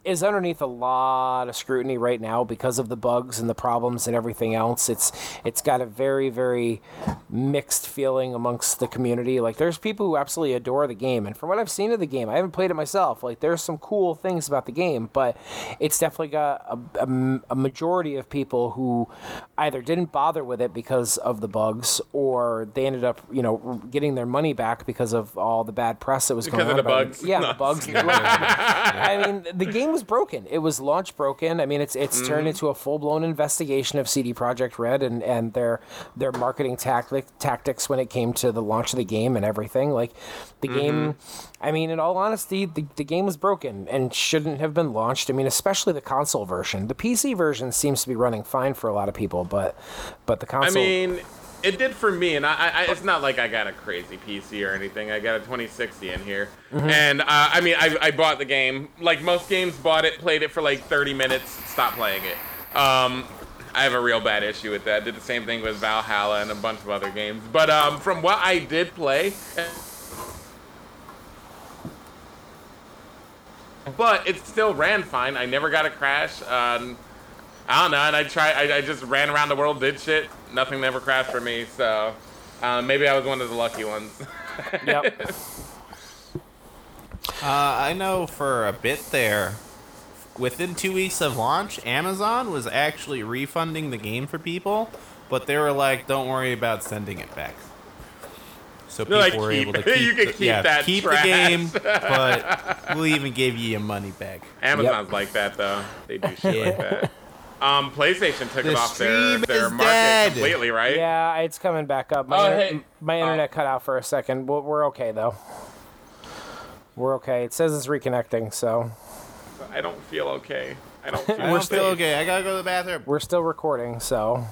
is underneath a lot of scrutiny right now because of the bugs and the problems and everything else. It's it's got a very very mixed feeling amongst the community. Like there's people who absolutely adore the game, and from what I've seen of the game, I haven't played it myself. Like there's some cool things about the game, but it's definitely got a, a, a majority of people who either didn't bother with it because of the bugs, or they ended up you know getting their money back because of all the bad press that was Because going of on. the about it. bugs? Yeah, No. the bugs. I mean, the game was broken. It was launch broken. I mean, it's it's turned mm-hmm. into a full blown investigation of CD Projekt Red and, and their their marketing tactic tactics when it came to the launch of the game and everything. Like the game, mm-hmm. I mean, in all honesty, the, the game was broken and shouldn't have been launched. I mean, especially the console version. The PC version seems to be running fine for a lot of people, but but the I console. mean, it did for me, and I, I, it's not like I got a crazy PC or anything. I got a 2060 in here, and uh, I mean, I, I bought the game. Like most games, bought it, played it for like 30 minutes, stopped playing it. Um, I have a real bad issue with that. Did the same thing with Valhalla and a bunch of other games. But um, from what I did play, but it still ran fine. I never got a crash. Um, I don't know, and I try. I, I just ran around the world, did shit. Nothing never crashed for me, so uh, maybe I was one of the lucky ones. yep. Uh, I know for a bit there, within two weeks of launch, Amazon was actually refunding the game for people, but they were like, "Don't worry about sending it back." So people like, were "Keep able to keep, You the, keep yeah, that keep trash." the game, but we'll even give you your money back. Amazon's like that though. They do shit Yeah. like that. Um, PlayStation took The it off their their market dead. completely, right? Yeah, it's coming back up. My, Oh, inter- hey. my Oh. internet cut out for a second. We're, we're okay though. We're okay. It says it's reconnecting, so I don't feel okay. I don't feel I don't safe. okay. I gotta go to the bathroom. we're still recording. So.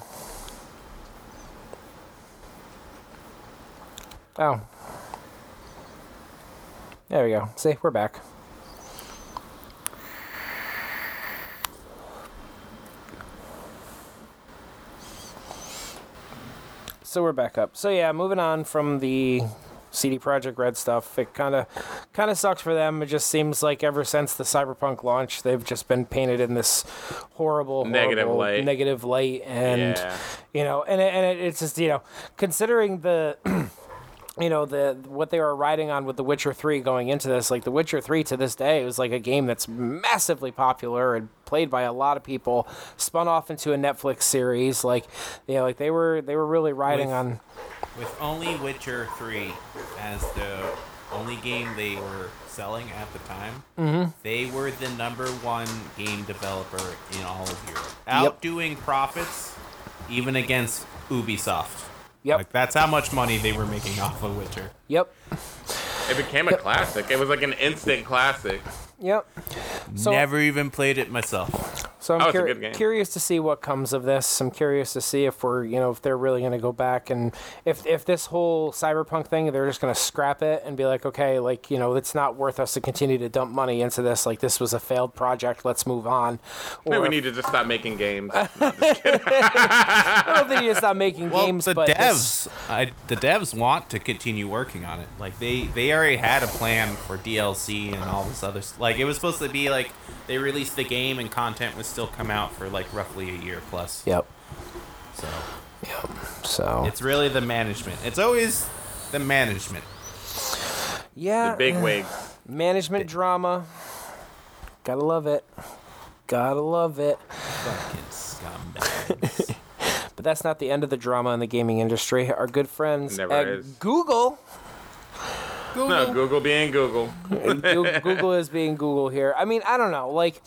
Oh. There we go. See, we're back. So we're back up. So yeah, moving on from the CD Projekt Red stuff, it kind of kind of sucks for them. It just seems like ever since the Cyberpunk launch, they've just been painted in this horrible, Negative horrible light. negative light, and Yeah. you know, and it, and it, it's just you know, considering the you know the what they were riding on with The Witcher 3 going into this like The Witcher 3 to this day was like a game that's massively popular and played by a lot of people spun off into a Netflix series like you know like they were they were really riding With- on With only Witcher 3 as the only game they were selling at the time, Mm-hmm. they were the number one game developer in all of Europe. Outdoing profits even against Ubisoft. Yep. Like that's how much money they were making off of Witcher. Yep. It became a classic. It was like an instant classic. Yep. So Never even played it myself. So I'm Oh, cur- curious to see what comes of this. I'm curious to see if we're, you know, if they're really going to go back and if if this whole cyberpunk thing, they're just going to scrap it and be like, okay, like you know, it's not worth us to continue to dump money into this. Like this was a failed project. Let's move on. Maybe we if- need to just stop making games. I don't think you stop making Well, games, the but this- devs, I, the devs want to continue working on it. Like they, they already had a plan for DLC and all this other. s- Like it was supposed to be like they released the game and content would still come out for like roughly a year plus. Yep. So Yep. So it's really the management. It's always the management. yeah, the big wigs. management drama. Gotta love it. Gotta love it. Fucking scumbags. But that's not the end of the drama in the gaming industry. Our good friends at is. Google No, Google being Google. Google, Google is being Google here. I mean, I don't know. Like,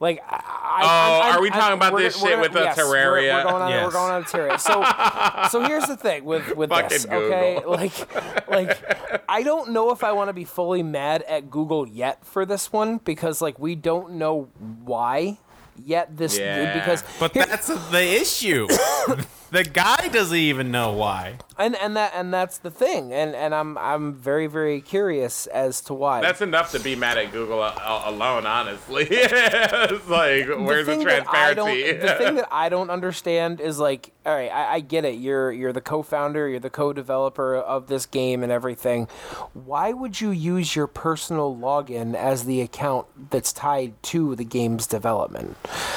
like. I, Oh, I'm- are we I'm- talking about this we're shit gonna- with the yes, we're- Terraria? We're, going on. Yes. We're going on Terraria. So, so here's the thing with with this. Fucking Okay, like, like, I don't know if I want to be fully mad at Google yet for this one because like we don't know why yet this Yeah. because But here- that's the issue. the guy doesn't even know why. and and that and that's the thing and and I'm I'm very very curious as to why. That's enough to be mad at Google a- a- alone, honestly. it's like, where's the, thing that I don't, transparency? the thing that I don't understand is like, all right, I, I get it. You're you're the co-founder, you're the co-developer of this game and everything. Why would you use your personal login as the account that's tied to the game's development?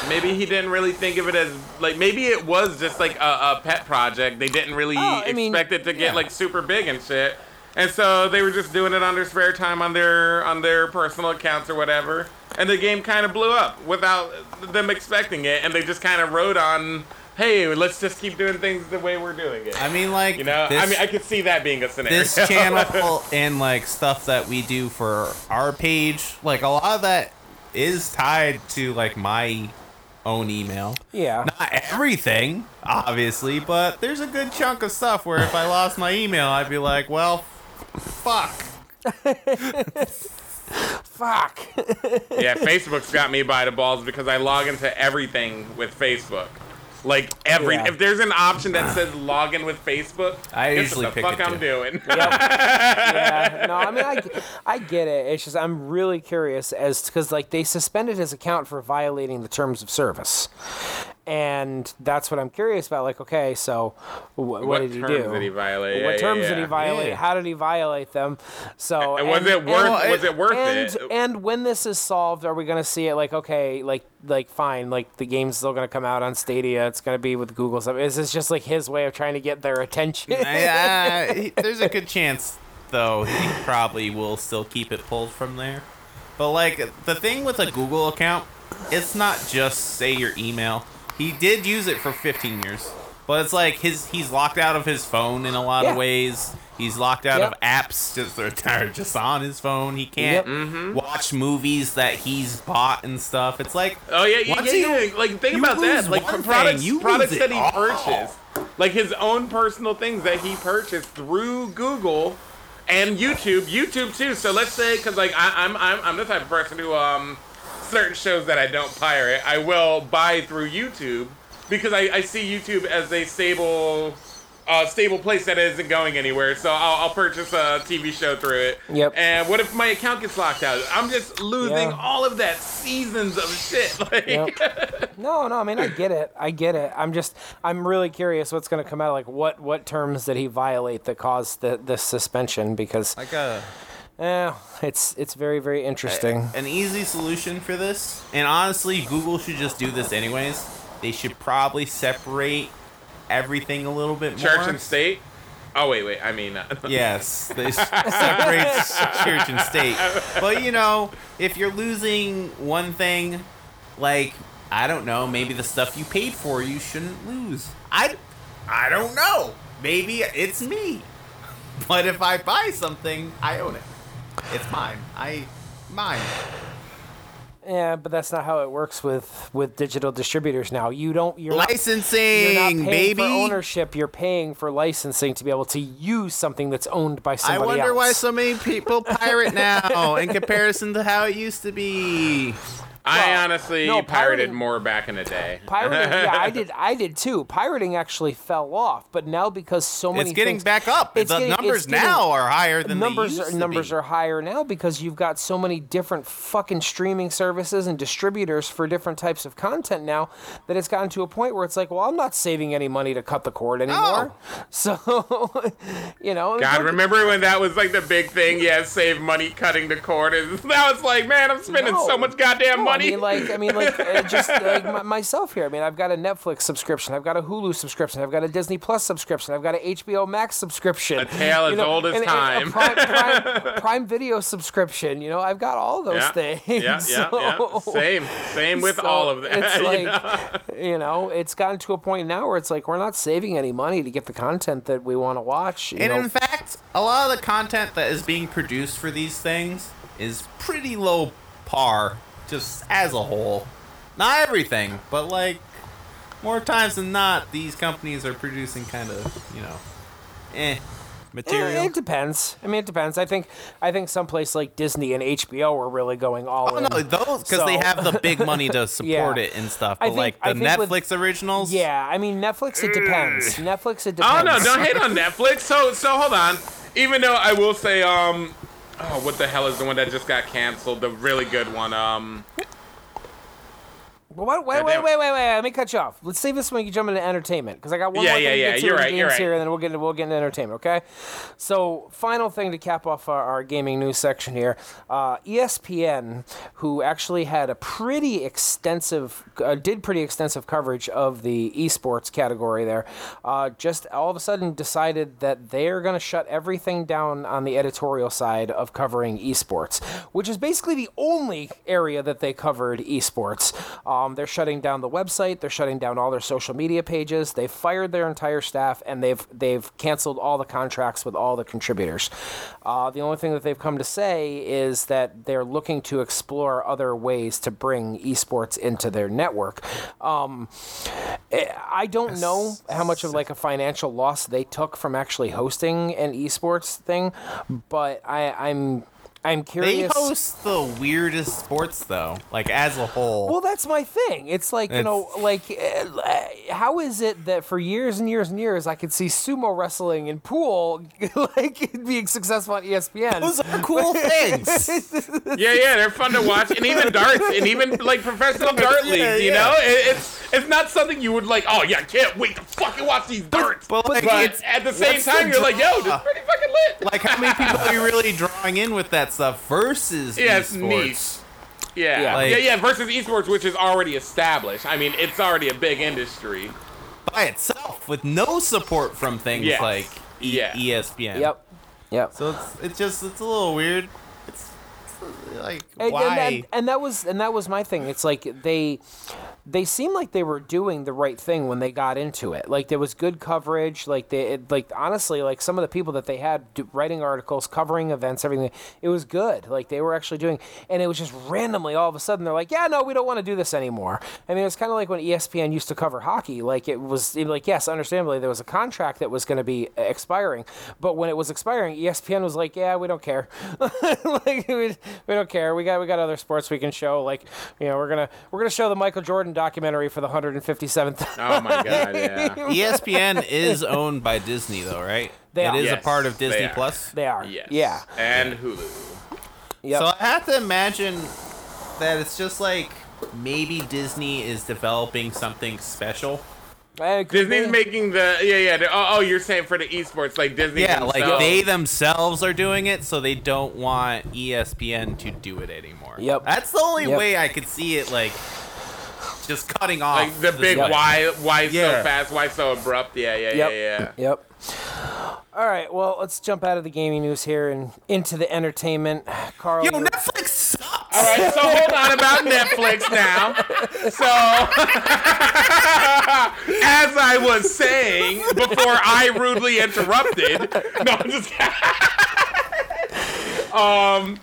maybe he didn't really think of it as like maybe it was just like a, a pet project. They didn't really Oh, I mean, expect it to get yeah. like super big and shit. And so they were just doing it on their spare time on their on their personal accounts or whatever. And the game kind of blew up without them expecting it. And they just kind of rode on, hey, let's just keep doing things the way we're doing it. I mean, like you know, this, I mean, I could see that being a scenario. this channel and like stuff that we do for our page, like a lot of that is tied to like my own email. Yeah. Not everything, obviously, but there's a good chunk of stuff where if I lost my email, I'd be like, well, fuck. Fuck. yeah, Facebook's got me by the balls because I log into everything with Facebook. Like every, Yeah. if there's an option that ah. says log in with Facebook, I usually what the pick fuck I'm too. doing. yeah. No, I mean, I, I get it. It's just I'm really curious as because like they suspended his account for violating the terms of service, and that's what I'm curious about. Like, okay, so wh- what, what did he do? What terms did he violate? what Yeah, terms yeah, did he violate? Yeah. How did he violate them? So And was it worth? and- was it worth and, it? and when this is solved, are we going to see it like okay, like like fine, like the game's still going to come out on Stadia? It's going to be with Google stuff. Is this just like his way of trying to get their attention? I, uh, there's a good chance, though, he probably will still keep it pulled from there. But, like, the thing with a Google account, it's not just, say, your email. He did use it for 15 years. But it's like his he's locked out of his phone in a lot Yeah. of ways. He's locked out Yep. of apps just that are just on his phone. He can't Yep. watch movies that he's bought and stuff. It's like Oh yeah, yeah, yeah, you- yeah. Like think about that. Like one products, thing, you products that he all. purchased, like his own personal things that he purchased through Google and YouTube, YouTube too. So let's say, because like I, I'm, I'm, I'm the type of person who um certain shows that I don't pirate, I will buy through YouTube because I, I see YouTube as a stable. Uh, stable place that isn't going anywhere, so I'll, I'll purchase a TV show through it. Yep. And what if my account gets locked out? I'm just losing Yeah. all of that seasons of shit. Like, Yep. No, no, I mean I get it. I get it. I'm just I'm really curious what's going to come out like what what terms did he violate that caused the the suspension because like a eh, it's it's very very interesting. an easy solution for this, and honestly, Google should just do this anyways. They should probably separate everything a little bit more. church and state. Oh wait, wait. I mean, uh, Yes, they s- separate church and state. But you know, if you're losing one thing, like I don't know, maybe the stuff you paid for, you shouldn't lose. I, I don't know. Maybe it's me. But if I buy something, I own it. It's mine. I, mine. Yeah, but that's not how it works with with digital distributors now. You don't. You're not, Licensing, you're not paying baby. for ownership. You're paying for licensing to be able to use something that's owned by somebody. I wonder else. why so many people pirate now in comparison to how it used to be. I honestly no, pirated pirating- more back in the day. Pirating, yeah, I did. I did too. Pirating actually fell off, but now because so many It's getting things- back up. It's the getting- numbers it's getting- now are higher than numbers they used are, to numbers be. are higher now because you've got so many different fucking streaming services and distributors for different types of content now that it's gotten to a point where it's like, well, I'm not saving any money to cut the cord anymore. So, you know, God, remember when that was like the big thing? Yeah, save money cutting the cord. And now it's like, man, I'm spending No. so much goddamn No, money. I mean, like, I mean, like, uh, just like my, myself here. I mean, I've got a Netflix subscription, I've got a Hulu subscription, I've got a Disney Plus subscription, I've got an HBO Max subscription. A tale as old as and- and time. a Prime, Prime, Prime Video subscription. You know, I've got all those yeah, things. yeah, yeah, yeah. Same, same with so all of that. It's you like, know? you know, it's gotten to a point now where it's like we're not saving any money to get the content that we want to watch. You And know? in fact, a lot of the content that is being produced for these things is pretty low par, just as a whole. Not everything, but like more times than not, these companies are producing kind of, you know, eh material. Eh, It depends. I mean, it depends. I think I think someplace like Disney and HBO are really going all Oh in. no, those because they have the big money to support Yeah. it and stuff. But think- like the think with- Netflix originals, Yeah, I mean Netflix. It depends. Netflix. It depends. Oh no, don't hate on Netflix. So so hold on. Even though I will say, um, oh, what the hell is the one that just got canceled? The really good one. Um, Well, wait, wait, wait, wait, wait, wait. Let me cut you off. Let's save this when you jump into entertainment because I got one Yeah, more yeah, thing to yeah, get to you're right, games you're right. here, and then we'll get into, we'll get into entertainment. Okay. So, final thing to cap off our, our gaming news section here. Uh, ESPN, who actually had a pretty extensive, uh, did pretty extensive coverage of the esports category there, uh, just all of a sudden decided that they're going to shut everything down on the editorial side of covering esports, which is basically the only area that they covered esports. Um, they're shutting down the website. They're shutting down all their social media pages. They've fired their entire staff, and they've they've canceled all the contracts with all the contributors. Uh, the only thing that they've come to say is that they're looking to explore other ways to bring esports into their network. Um, eh, I don't know how much of like a financial loss they took from actually hosting an esports thing, but I, I'm I'm they curious. host the weirdest sports though, like as a whole. Well, that's my thing. It's like you know, like uh, how is it that for years and years and years I could see sumo wrestling and pool like being successful on ESPN? Those are cool things. yeah, yeah, they're fun to watch, and even darts, and even like professional dart Yeah, leagues. You know, it, it's it's not something you would like. Oh yeah, I can't wait to fucking watch these darts. but, like, but it's- at the same what's the time, you're like, yo, draw? this is pretty fucking lit. like how many people are you really drawing in with that stuff versus Yeah, it's esports? niche. Yeah, Yeah. yeah, Like- yeah. Versus esports, which is already established. I mean, it's already a big industry. by itself with no support from things Yes. like e- Yeah. ESPN. Yep, yep. So it's it's just it's a little weird. It's, it's like And, why? and, that, and that was and that was my thing. It's like they they seemed like they were doing the right thing when they got into it. Like there was good coverage. Like they it, like honestly, like some of the people that they had do, writing articles, covering events, everything. It was good. Like they were actually doing, and it was just randomly all of a sudden they're like, yeah, no, we don't want to do this anymore. I mean, it was kind of like when ESPN used to cover hockey. Like it was it, like yes, understandably there was a contract that was going to be uh, expiring, but when it was expiring, ESPN was like, yeah, we don't care. like we, we don't care. We got we got other sports we can show. Like you know, we're gonna we're gonna show the Michael Jordan documentary for the 157th. Oh my god, yeah. ESPN is owned by Disney though, right? They It are. is Yes, a part of Disney are. Plus. They are. Yes. Yeah. And Hulu. Yep. So I have to imagine that it's just like maybe Disney is developing something special. It could Disney's be. making the yeah yeah. Oh, oh, you're saying for the esports like Disney. Yeah, like they themselves are doing it, so they don't want ESPN to do it anymore. Yep. That's the only Yep. way I could see it, like just cutting off. like the big way. why why Yeah. so fast why so abrupt yeah yeah Yep. yeah yeah. Yep. All right, well, let's jump out of the gaming news here and into the entertainment. Carl, Yo, you're- Netflix sucks. All right, so hold on about Netflix now. So, as I was saying before I rudely interrupted, no, I'm just um.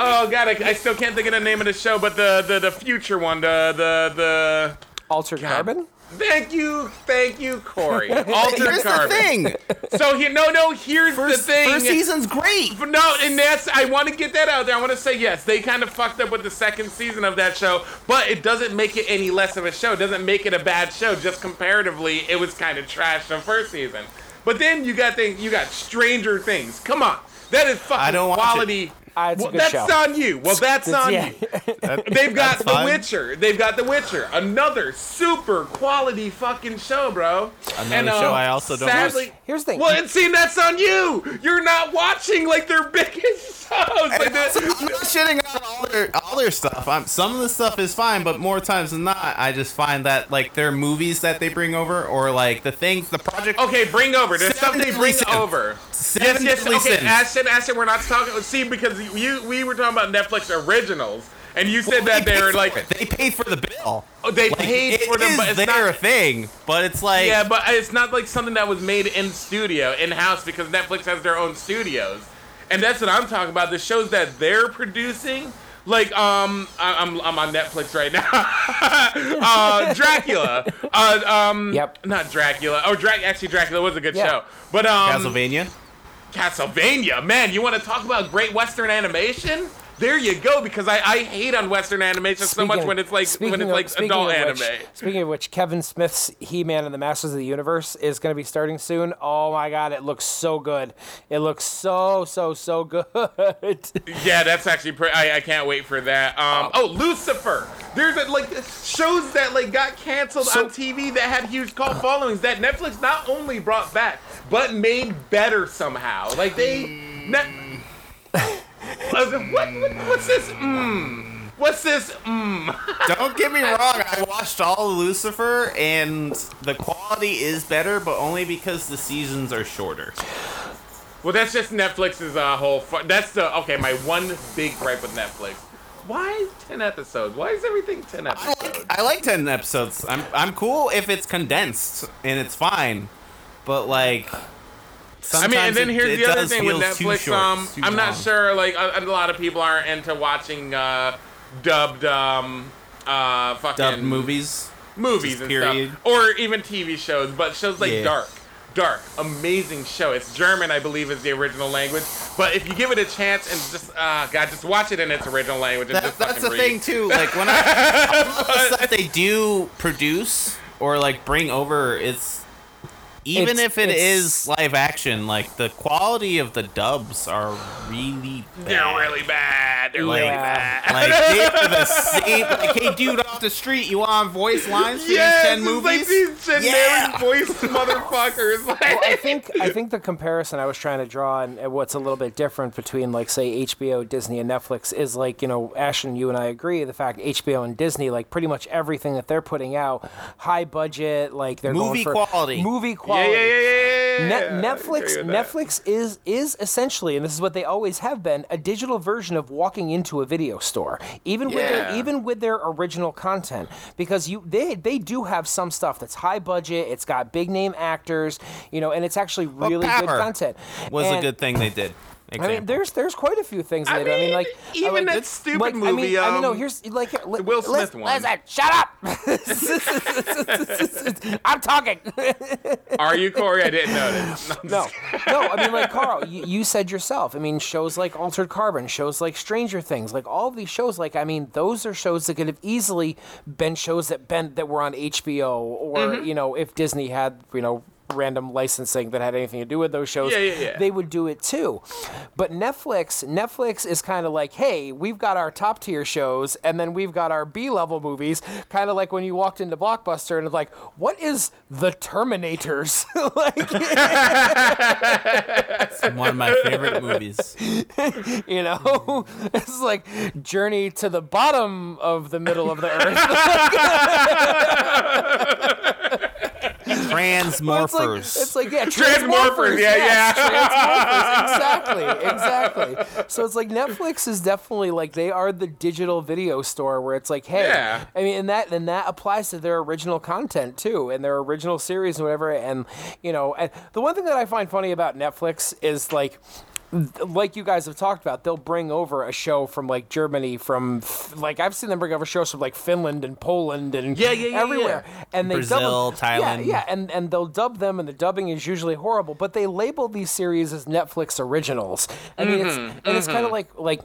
Oh god, I, I still can't think of the name of the show, but the the, the future one, the the the. Altered Carbon? Thank you, thank you, Corey. Altered Here's Carbon. the thing. So here, no, no. Here's First, the thing. first season's great. No, and that's I want to get that out there. I want to say yes, they kind of fucked up with the second season of that show, but it doesn't make it any less of a show. It doesn't make it a bad show. Just comparatively, it was kind of trash the first season. But then you got things, you got Stranger Things. Come on, that is fucking I don't quality. Ah, it's a well, good that's show. on you. Well, that's It's- on yeah. you. They've got The fine. Witcher. They've got The Witcher. Another super quality fucking show, bro. Another show uh, I also don't watch. sadly, Here's the thing. Well, and see, that's on you. You're not watching like their biggest shows. Like I'm not shitting on all their all their stuff. I'm, some of the stuff is fine, but more times than not, I just find that like their movies that they bring over, or like the things, the project. okay, bring over. There's Seven something Deadly bring Sins. over. Seven yes, yes. Okay, Sins. Ashton, Ashton, we're not talking. See, because you, we were talking about Netflix originals, and you said that They they were like, it. they paid for the bill. oh, they Like, paid it for them, is but it's their not. thing. But it's like Yeah, but it's not like something that was made in studio, in house, because Netflix has their own studios, and that's what I'm talking about. The shows that they're producing, like um, I, I'm I'm on Netflix right now. uh, Dracula. Uh, um, Yep. Not Dracula. Oh, Dra- actually, Dracula was a good Yeah. show, but um, Castlevania. Castlevania, man, you want to talk about great Western animation? There you go, because I, I hate on Western animation so much Speaking- when it's like speaking when it's of- like speaking adult anime. Which, speaking of which, Kevin Smith's He-Man and the Masters of the Universe is going to be starting soon. Oh my God, it looks so good. It looks so so so good. Yeah, that's actually pretty. I, I can't wait for that. Um, oh, Lucifer. There's a, like shows that like got canceled So- on TV that had huge cult followings that Netflix not only brought back but made better somehow. Like they. Net, what, what, what's this? Mm. What's this? Mm. Don't get me wrong. I watched all Lucifer, and the quality is better, but only because the seasons are shorter. Well, that's just Netflix's uh, whole. Fu- that's the okay. My one big gripe with Netflix. Why ten episodes? Why is everything ten I episodes? like, I like ten episodes. I'm I'm cool if it's condensed and it's fine, but like. I mean, and then it- here's the other thing with Netflix. short, Um, I'm not sure. Like a, a lot of people aren't into watching uh, dubbed um, uh, fucking dubbed movies. movies just and period. stuff, or even TV shows. But shows like Yeah. Dark, Dark, amazing show. It's German, I believe, is the original language. But if you give it a chance and just, uh, God, just watch it in its original language. And That, just that's the read. thing too. Like when I all the stuff they do produce or like bring over, it's even It's- if it's- live action, like the quality of the dubs are really bad. They're really bad. They're really bad. like they are the same. Like, hey, dude, off the street, you want voice lines for Yes, these ten it's movies? like these generic Yeah. voice motherfuckers. Like, well, I think I think the comparison I was trying to draw and and what's a little bit different between like say HBO, Disney, and Netflix is like you know Ashton, you and I agree the fact HBO and Disney like pretty much everything that they're putting out high budget like they're Movie going for quality. movie yeah, quality. yeah, yeah, yeah, yeah. Net- Netflix agree with that. Netflix is is essentially, and this is what they always have been, a digital version of walking into a video store, even with their, even with their original content, because you they they do have some stuff that's high budget, it's got big name actors, you know, and it's actually really good content. Was a good thing they did. I mean, there's there's quite a few things. I That, I mean, mean, like even like, that stupid like, I mean, movie, I mean, no, um, here's like li- Will Smith listen, one. listen, shut up. I'm talking. Are you Corey? I didn't notice. No, no. I mean, like Carl, you, you said yourself. I mean, shows like Altered Carbon, shows like Stranger Things, like all of these shows. Like, I mean, those are shows that could have easily been shows that been that were on HBO, or Mm-hmm. you know, if Disney had you know random licensing that had anything to do with those shows, Yeah, yeah, yeah. they would do it too. But Netflix, Netflix is kind of like, hey, we've got our top tier shows, and then we've got our B level movies. Kind of like when you walked into Blockbuster and it's like, what is the Terminators? like. it's one of my favorite movies. you know it's like journey to the bottom of the middle of the earth Transmorphers. It's like, it's like yeah, Transmorphers, yeah, yes, yeah. Transmorphers, exactly, exactly. So it's like Netflix is definitely like they are the digital video store where it's like, hey, Yeah. I mean, and that and that applies to their original content too, and their original series and whatever. And you know, and the one thing that I find funny about Netflix is like like you guys have talked about, they'll bring over a show from like Germany, from like I've seen them bring over shows from like Finland and Poland and Yeah, yeah, yeah, everywhere, and they Brazil, dub them, Thailand. Yeah, yeah, and and they'll dub them, and the dubbing is usually horrible, but they label these series as Netflix originals. I mean, it's and it's kind of like like.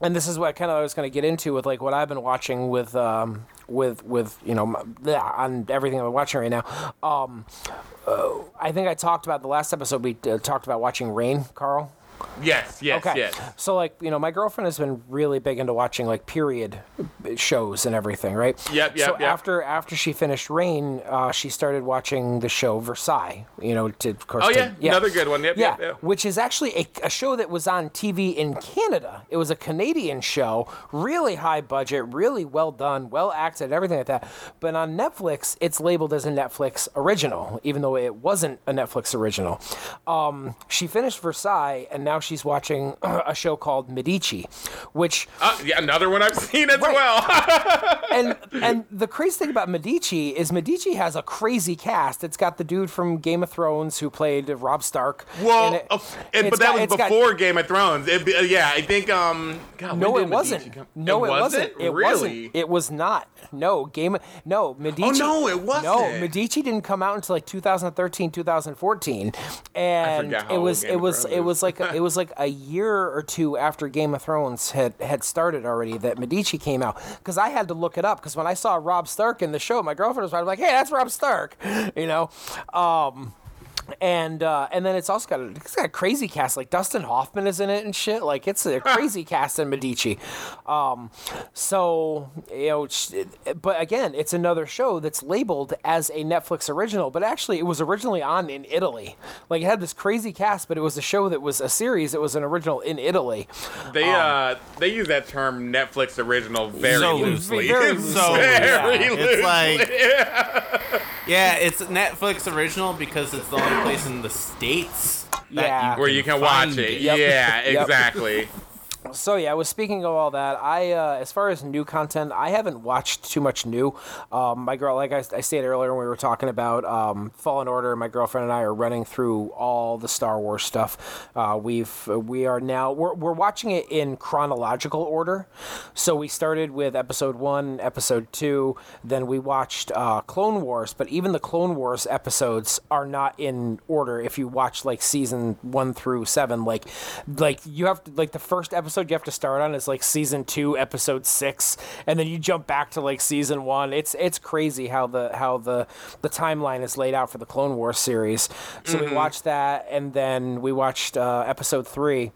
And this is what kind of I was going to get into with like what I've been watching with um, with with you know m- yeah, on everything I'm watching right now. Um, uh, I think I talked about the last episode we uh, talked about watching Reign, Carl. Yes, yes, Okay. yes. So like, you know, my girlfriend has been really big into watching like period shows and everything, right? Yep, yep, So yep. after after she finished Reign, uh, she started watching the show Versailles. You know, to of course. Oh to- yeah, another good one. Yep, yeah, yep, yep. which is actually a, a show that was on TV in Canada. It was a Canadian show, really high budget, really well done, well acted, everything like that. But on Netflix, it's labeled as a Netflix original, even though it wasn't a Netflix original. Um, she finished Versailles, and now she's watching a show called Medici, which Uh, yeah, another one I've seen as Right. well. and and the crazy thing about Medici is Medici has a crazy cast. It's got the dude from Game of Thrones who played Robb Stark. well, and it- uh, but that got- was it's got- before Game of Thrones. It, uh, yeah, I think. Um, God, No, it wasn't. No, it, wasn't. It really? wasn't. It was not. No, game. No, Medici. Oh, no, it wasn't. No Medici didn't come out until like 2013, 2014, and forgot how it was it was it was like it was like a year or two after Game of Thrones had had started already that Medici came out. Because I had to look it up because when I saw Robb Stark in the show, my girlfriend was like, "Hey, that's Robb Stark," you know. Um, and uh, and then it's also got a, it's got a crazy cast like Dustin Hoffman is in it and shit like it's a crazy cast in Medici, um, so you know, sh- but again it's another show that's labeled as a Netflix original, but actually it was originally on in Italy. Like it had this crazy cast, but it was a show that was a series. It was an original in Italy. They Um, uh they use that term Netflix original very So loosely. Very So very yeah. loosely. It's like, yeah, it's Netflix original because it's the only place in the states that Yeah. where you can watch find it. Yep. Yeah, exactly. So yeah, I was speaking of all that. I, uh, as far as new content, I haven't watched too much new. Um, my girl, like I, I stated earlier when we were talking about um, Fallen Order, my girlfriend and I are running through all the Star Wars stuff. Uh, we've we are now we're we're watching it in chronological order. So we started with Episode One, Episode Two, then we watched uh, Clone Wars. But even the Clone Wars episodes are not in order. If you watch like season one through seven, like like you have to like the first episode you have to start on is like season two, episode six, and then you jump back to like season one. It's it's crazy how the how the the timeline is laid out for the Clone Wars series. So we watched that, and then we watched uh, episode three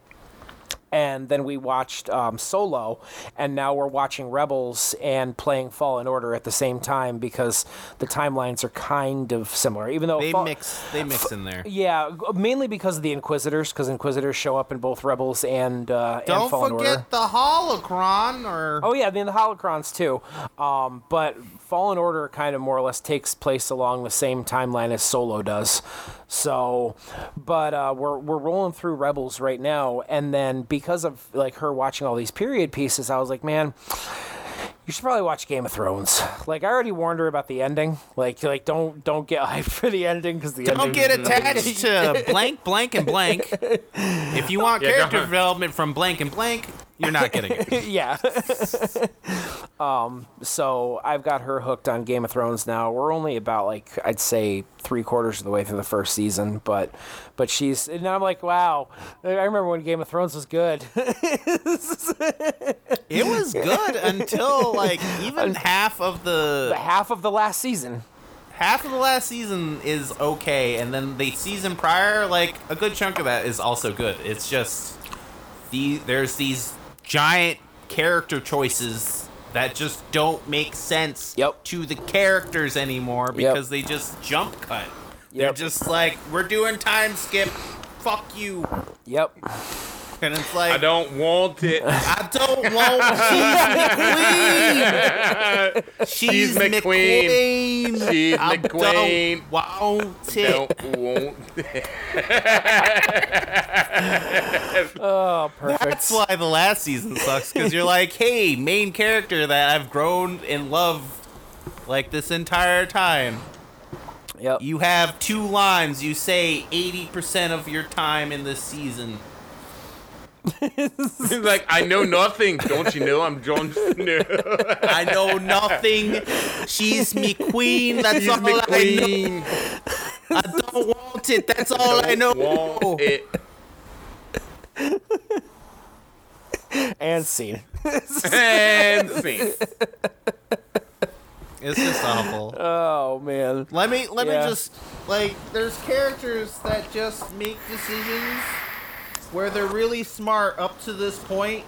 and then we watched um, Solo, and now we're watching Rebels and playing Fallen Order at the same time because the timelines are kind of similar. Even though They Fall- mix. They mix in there. yeah, mainly because of the Inquisitors, because Inquisitors show up in both Rebels and uh, Don't Fallen forget Order. the holocron or Oh yeah, then the holocrons too. Um, but Fallen Order kind of more or less takes place along the same timeline as Solo does. So, but uh, we're we're rolling through Rebels right now, and then because of like her watching all these period pieces, I was like, man. You should probably watch Game of Thrones. Like I already warned her about the ending. Like like don't don't get hyped for the ending because the Don't ending get attached to blank, blank, and blank. If you want Yeah, character development from blank and blank, you're not getting it. yeah. um, so I've got her hooked on Game of Thrones now. We're only about like I'd say three quarters of the way through the first season, but but she's and I'm like, wow. I remember when Game of Thrones was good. It was good until like even half of the Half of the last season. half of the last season is okay, and then the season prior, like a good chunk of that is also good. It's just the there's these giant character choices that just don't make sense Yep. to the characters anymore Yep. because they just jump cut. They're just like we're doing time skip. Fuck you. Yep. And it's like I don't want it. I don't want. She's McQueen. She's, McQueen. McQueen. She's I McQueen. Don't want it. don't want it. Oh, perfect. That's why the last season sucks because you're like, hey, main character that I've grown in love like this entire time. Yep. You have two lines. You say 80% of your time in this season. He's like, I know nothing. Don't you know I'm Jon Snow? I know nothing. She's me queen. That's She's all I know. I don't want it. That's all I know. Want it. and scene. And scene. It's just awful. Oh man. Let me let Yeah. me just like there's characters that just make decisions where they're really smart up to this point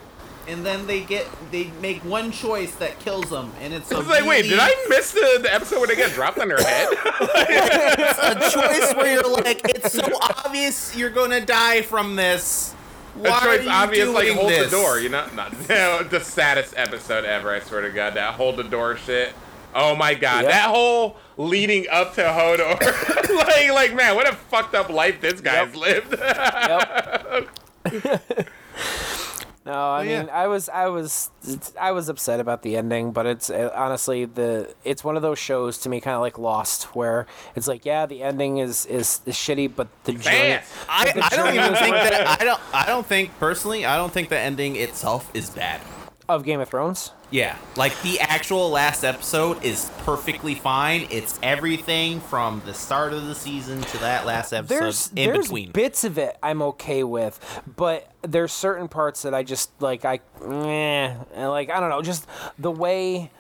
and then they get they make one choice that kills them and it's a I was like, wait, did I miss the, the episode where they get dropped on their head? a choice where you're like it's so obvious you're going to die from this. Why That are choice obvious, like hold this? the door. You know, not no, the saddest episode ever. I swear to God, that hold the door shit. Oh my God, Yep. that whole leading up to Hodor, like, like man, what a fucked up life this guy's lived. Yep. no, I yeah. mean, I was, I was, I was upset about the ending, but it's uh, honestly the, it's one of those shows to me, kind of like Lost, where it's like, yeah, the ending is is, is shitty, but the journey, Man. I, the I don't even think that I don't I don't think personally I don't think the ending itself is bad. Of Game of Thrones. Yeah, like the actual last episode is perfectly fine. It's everything from the start of the season to that last episode There's in there's between. bits of it I'm okay with, but there's certain parts that I just like I, eh, and like I don't know, just the way.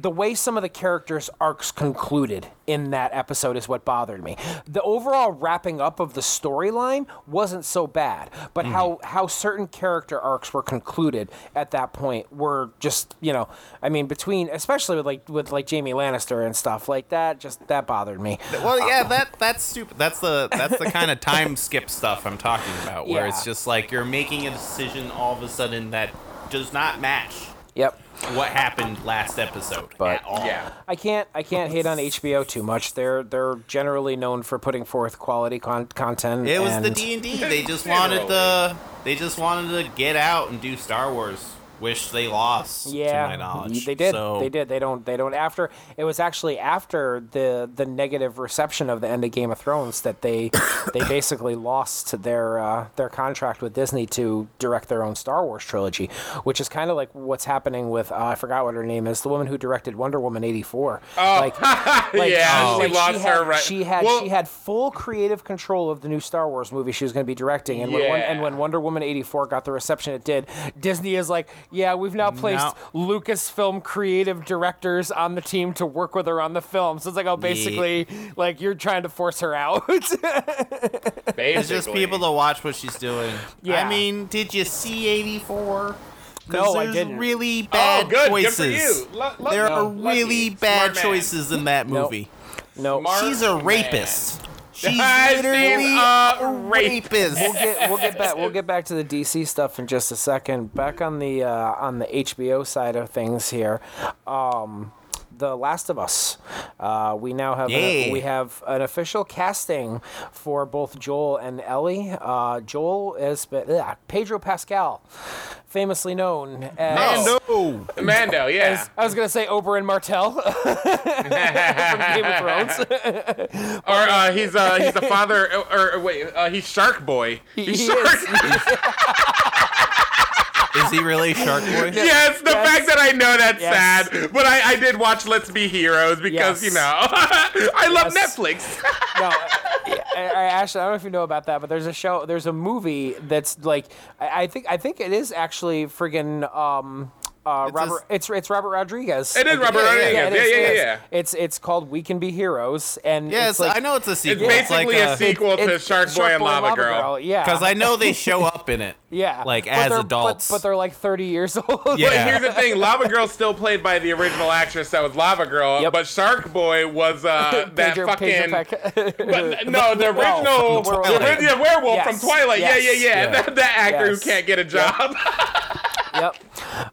The way some of the characters' arcs concluded in that episode is what bothered me. The overall wrapping up of the storyline wasn't so bad, but mm. how, how certain character arcs were concluded at that point were just you know, I mean between especially with like with like Jaime Lannister and stuff like that, just that bothered me. well, yeah, uh, that that's stupid. That's the that's the kind of time skip stuff I'm talking about, where Yeah. it's just like you're making a decision all of a sudden that does not match Yep. What happened last episode But- at all. yeah, I can't I can't hate on HBO too much. They're they're generally known for putting forth quality con- content. It was the D and D. They just wanted the they just wanted to get out and do Star Wars. Wish they lost. Yeah, to my knowledge. they did. So, They did. They don't. They don't. After it was actually after the the negative reception of the end of Game of Thrones that they they basically lost their uh, their contract with Disney to direct their own Star Wars trilogy, which is kind of like what's happening with uh, I forgot what her name is, the woman who directed Wonder Woman eighty four. Oh, like, like, yeah, she like, lost had, her right. She had Well- she had full creative control of the new Star Wars movie she was going to be directing, and when and when Wonder Woman eighty four got the reception it did, Disney is like, yeah, we've now placed Lucasfilm creative directors on the team to work with her on the film. So it's like, oh, basically, like you're trying to force her out. Basically. It's just people to watch what she's doing. Yeah. I mean, did you see 84? No, I there's didn't. really oh, bad oh, good, choices. good for you. Lo- lo- There no, are lucky. really Smart bad man. choices in that Nope. movie. no, Smart She's a man. rapist. She's I've literally a a rapist. we'll get we'll get back we'll get back to the DC stuff in just a second. Back on the uh, on the HBO side of things here. Um, the Last of Us. Uh, we now have a, we have an official casting for both Joel and Ellie. Uh, Joel is ugh, Pedro Pascal, famously known as. no. Mando, yeah. as- I was gonna say Oberyn Martell from Game of Thrones. or uh, he's uh, he's the father, or, or wait, uh, he's Shark Boy. He's He Shark. is. Is he really Shark Boy? Yes, the Yes. fact that I know that's Yes. sad, but I, I did watch Let's Be Heroes because Yes. you know I love Netflix. no, I, I, actually, I don't know if you know about that, but there's a show, there's a movie that's like, I, I think, I think it is actually friggin' um, Uh, It's Robert, a- it's it's Robert Rodriguez. It is Robert yeah, yeah, Rodriguez. Yeah, yeah, it yeah, yeah. It's it's called We Can Be Heroes, and Yeah, it's it's- like, I know it's a It's sequel. It's like basically a, a sequel to it's Shark Boy and Lava, Girl. Yeah, because I know they show up in it. yeah, like as adults. but, but they're like 30 years old. Yeah. But here's the thing: Lava Girl's still played by the original actress that was Lava Girl, Yep. but Shark Boy was uh, that Pedro- fucking. But, no, the original, the original werewolf from Twilight. yeah, yeah, yeah. yeah. That actor who can't get a job. yep.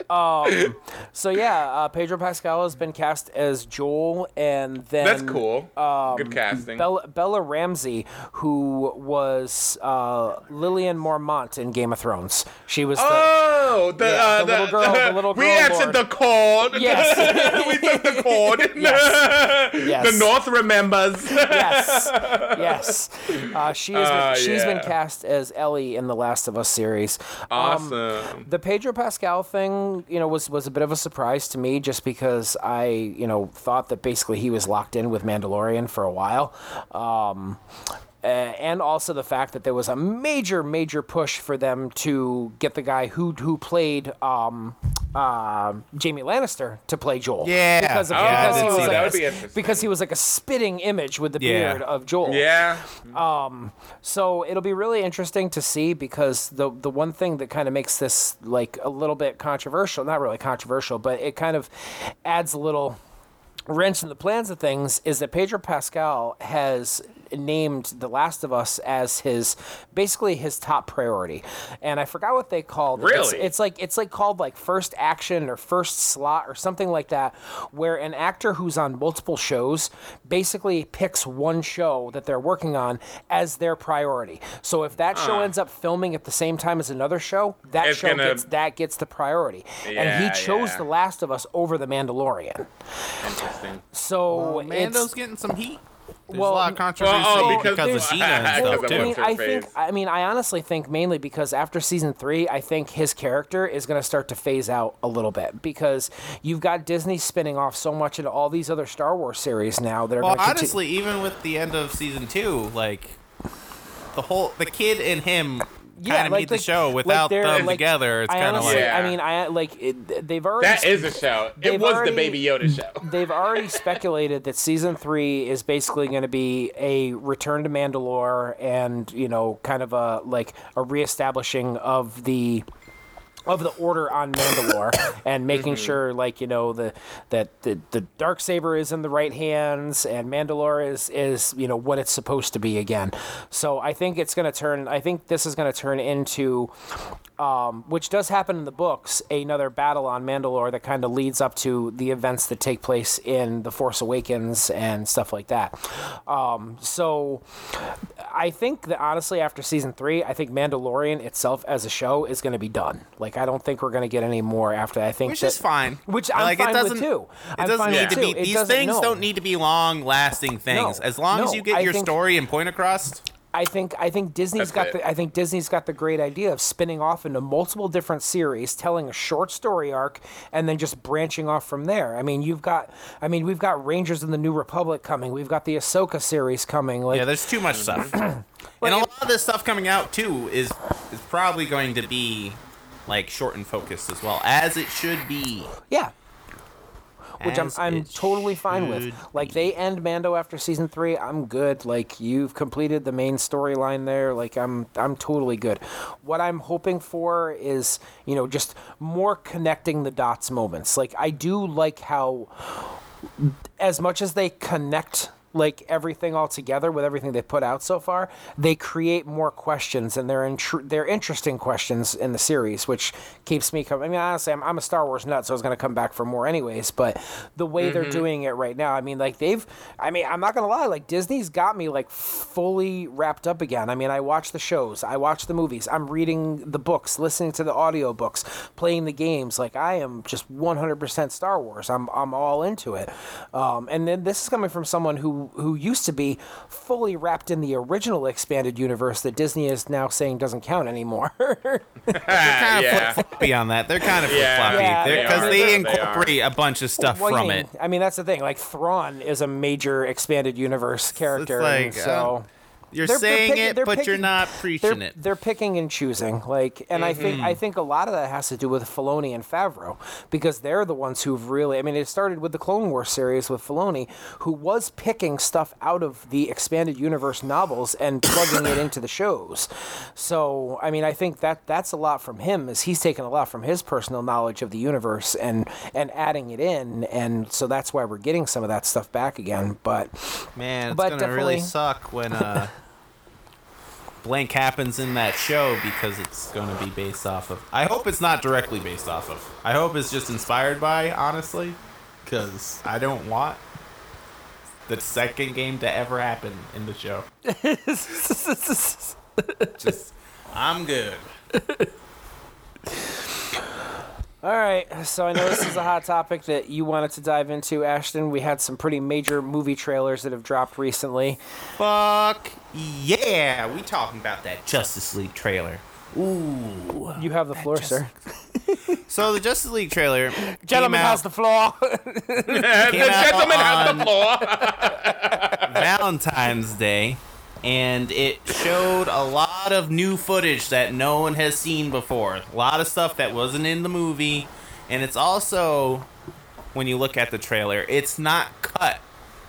Um, so yeah, uh, Pedro Pascal has been cast as Joel, and then That's cool. um, Good casting. Bella, Bella Ramsey, who was uh, Lyanna Mormont in Game of Thrones. She was the Oh, the, Yeah, uh, the little girl- the little we girl answered the call. Yes. we took the call. Yes. The North remembers. yes, yes. Uh, she has been, she's been cast as Ellie in the Last of Us series. Um, awesome. the Pedro Pascal thing, you know, was was a bit of a surprise to me, just because I, you know, thought that basically he was locked in with Mandalorian for a while. Um, uh, and also the fact that there was a major, major push for them to get the guy who who played um, uh, Jaime Lannister to play Joel. Yeah. because, of, Oh, because he was that like would a, be interesting. because he was like a spitting image with the Yeah. beard of Joel. yeah. So it'll be really interesting to see because the the one thing that kind of makes this like a little bit controversial, not really controversial, but it kind of adds a little wrench in the plans of things is that Pedro Pascal has named The Last of Us as his basically his top priority. And I forgot what they called it. It's, Really? it's like it's like called like first action or first slot or something like that where an actor who's on multiple shows basically picks one show that they're working on as their priority. So if that show ends up filming at the same time as another show, that show gonna- gets that gets the priority. and he chose yeah. The Last of Us over The Mandalorian. Interesting. So it's Mando's getting some heat. There's Well, a lot of controversy Well, oh, because, because- of Gina and stuff too. I mean, I think. I mean, I honestly think mainly because after season three, I think his character is going to start to phase out a little bit because you've got Disney spinning off so much into all these other Star Wars series now that are Well, going to honestly, even with the end of season two, like the whole the kid and him kind of made the show without they're- them like, together. It's kind of like Yeah. I mean, I like it, they've already. That is a show. It was already- the Baby Yoda show. They've already speculated that season three is basically going to be a return to Mandalore and you know, kind of a like a reestablishing of the of the order on Mandalore and making sure like you know the that the the dark saber is in the right hands and Mandalore is is you know what it's supposed to be again. So I think it's going to turn I think this is going to turn into um, which does happen in the books, another battle on Mandalore that kind of leads up to the events that take place in The Force Awakens and stuff like that. Um, so I think that honestly, after season three, I think Mandalorian itself as a show is going to be done. Like, I don't think we're going to get any more after that. I think which that, is fine. Which I'm like, fine it with doesn't, too. It I'm doesn't fine need with to too. be. It These things no. don't need to be long-lasting things. No, as long as you get I your think- story and point across. I think I think Disney's That's got it. the I think Disney's got the great idea of spinning off into multiple different series, telling a short story arc, and then just branching off from there. I mean, you've got I mean, we've got Rangers in the New Republic coming. We've got the Ahsoka series coming. Like Yeah, there's too much stuff. and a lot of this stuff coming out too is is probably going to be like short and focused as well as it should be. yeah. Which I'm, I'm totally fine with. should Like they end Mando after season three, I'm good. Like you've completed the main storyline there. Like I'm I'm totally good. What I'm hoping for is you know just more connecting the dots moments. Like I do like how as much as they connect like everything all together with everything they put out so far, they create more questions and they're they're interesting questions in the series, which keeps me coming. I mean, honestly, I'm, I'm a Star Wars nut, so I was going to come back for more anyways. But the way they're doing it right now, I mean, like they've, I mean, I'm not going to lie, like Disney's got me like fully wrapped up again. I mean, I watch the shows, I watch the movies, I'm reading the books, listening to the audiobooks, playing the games. Like I am just 100% Star Wars. I'm I'm all into it. Um, and then this is coming from someone who who used to be fully wrapped in the original expanded universe that Disney is now saying doesn't count anymore. They're kind of yeah. flip floppy on that. They're kind of flip Yeah. floppy because are. they, They are. incorporate a bunch of stuff Well, you from mean- it. I mean, that's the thing. Like Thrawn is a major expanded universe character, like, and so uh, You're They're- they're saying picking- it, they're but you're not preaching they're, it. they're picking and choosing like and i think Mm-hmm. i think a lot of that has to do with Filoni and Favreau because they're the ones who've really i mean it started with the clone wars series with Filoni who was picking stuff out of the expanded universe novels and plugging it into the shows so i mean i think that that's a lot from him is he's taken a lot from his personal knowledge of the universe and and adding it in and so that's why we're getting some of that stuff back again but Man, it's But gonna really suck when uh, blank happens in that show because it's gonna be based off of. I hope it's not directly based off of. I hope it's just inspired by, honestly, because I don't want the second game to ever happen in the show. just, I'm good. All right, so I know this is a hot topic that you wanted to dive into, Ashton. We had some pretty major movie trailers that have dropped recently. Fuck yeah, we talking about that Justice League trailer. Ooh. You have the floor, sir. So the Justice League trailer, Gentleman came out has the floor. the Came out gentleman has the floor. Valentine's Day, and it showed a lot of new footage that no one has seen before. A lot of stuff that wasn't in the movie, and it's also, when you look at the trailer, it's not cut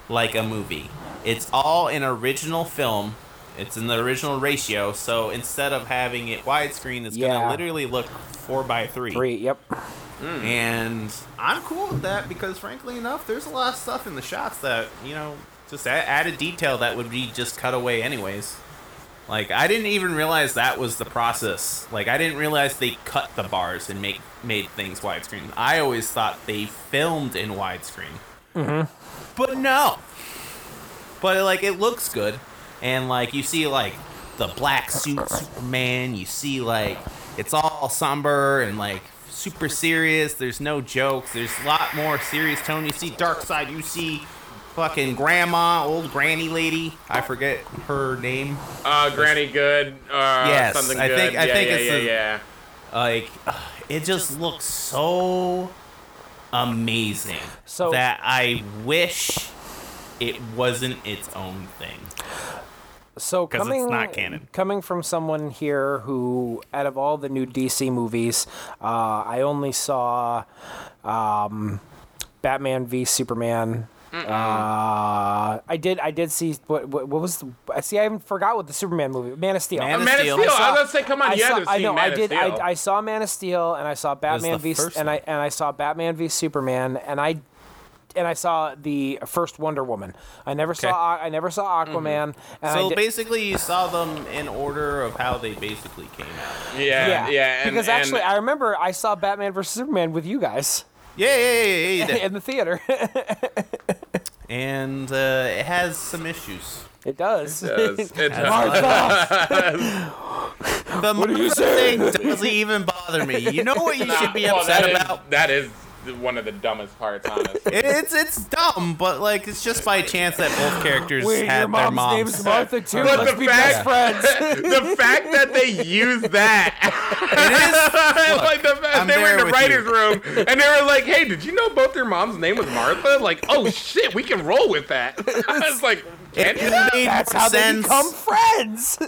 like a movie. It's all an original film. It's in the original ratio, so instead of having it widescreen, it's Yeah. gonna literally look four by three. Three, yep. Hmm. And I'm cool with that because, frankly enough, there's a lot of stuff in the shots that, you know, just a- added detail that would be just cut away anyways. Like, I didn't even realize that was the process. Like, I didn't realize they cut the bars and make made things widescreen. I always thought they filmed in widescreen. Mm-hmm. But no. But, like, it looks good. And, like, you see, like, the black suit Superman. You see, like, it's all somber and, like, super serious. There's no jokes. There's a lot more serious tone. You see Darkseid. You see fucking grandma, old granny lady. I forget her name. Uh, Granny Good. Uh, Yes, something I good. think- I yeah, think yeah, it's yeah, the- yeah. Like, it just looks so amazing So- that I wish it wasn't its own thing. So 'Cause it's coming not canon. coming from someone here who, out of all the new DC movies, uh, I only saw um, Batman v Superman. Uh, I did. I did see what, what, what was. The, I see. I even forgot what the Superman movie. Man of Steel. Man of Man of Steel. Steel. I I, was gonna say, come on, I you saw, haven't I know. Man I did. I, I saw Man of Steel, and I saw Batman v first and I and I saw Batman v Superman, and I and I saw the first Wonder Woman. I never Okay. saw. I never saw Aquaman. And I So did- basically, you saw them in order of how they basically came out. yeah, yeah, yeah, and, because and actually, I remember I saw Batman vs Superman with you guys Yeah, yeah, yeah, yeah. you in the theater. and uh, it has some issues. it does. It does. It does. Martha! The Martha thing doesn't even bother me. You know what you should be Well, upset that is- about? that is one of the dumbest parts, honestly. It's it's dumb, but like it's just by chance that both characters Wait, had your their mom's moms. name's Martha too. But Let's the be fact- best friends. the fact that they use that, like the fact I'm they were in the writers' you. room and they were like, "Hey, did you know both your mom's name was Martha?" Like, oh shit, we can roll with that. I was like, It made That's more how they sense. become friends.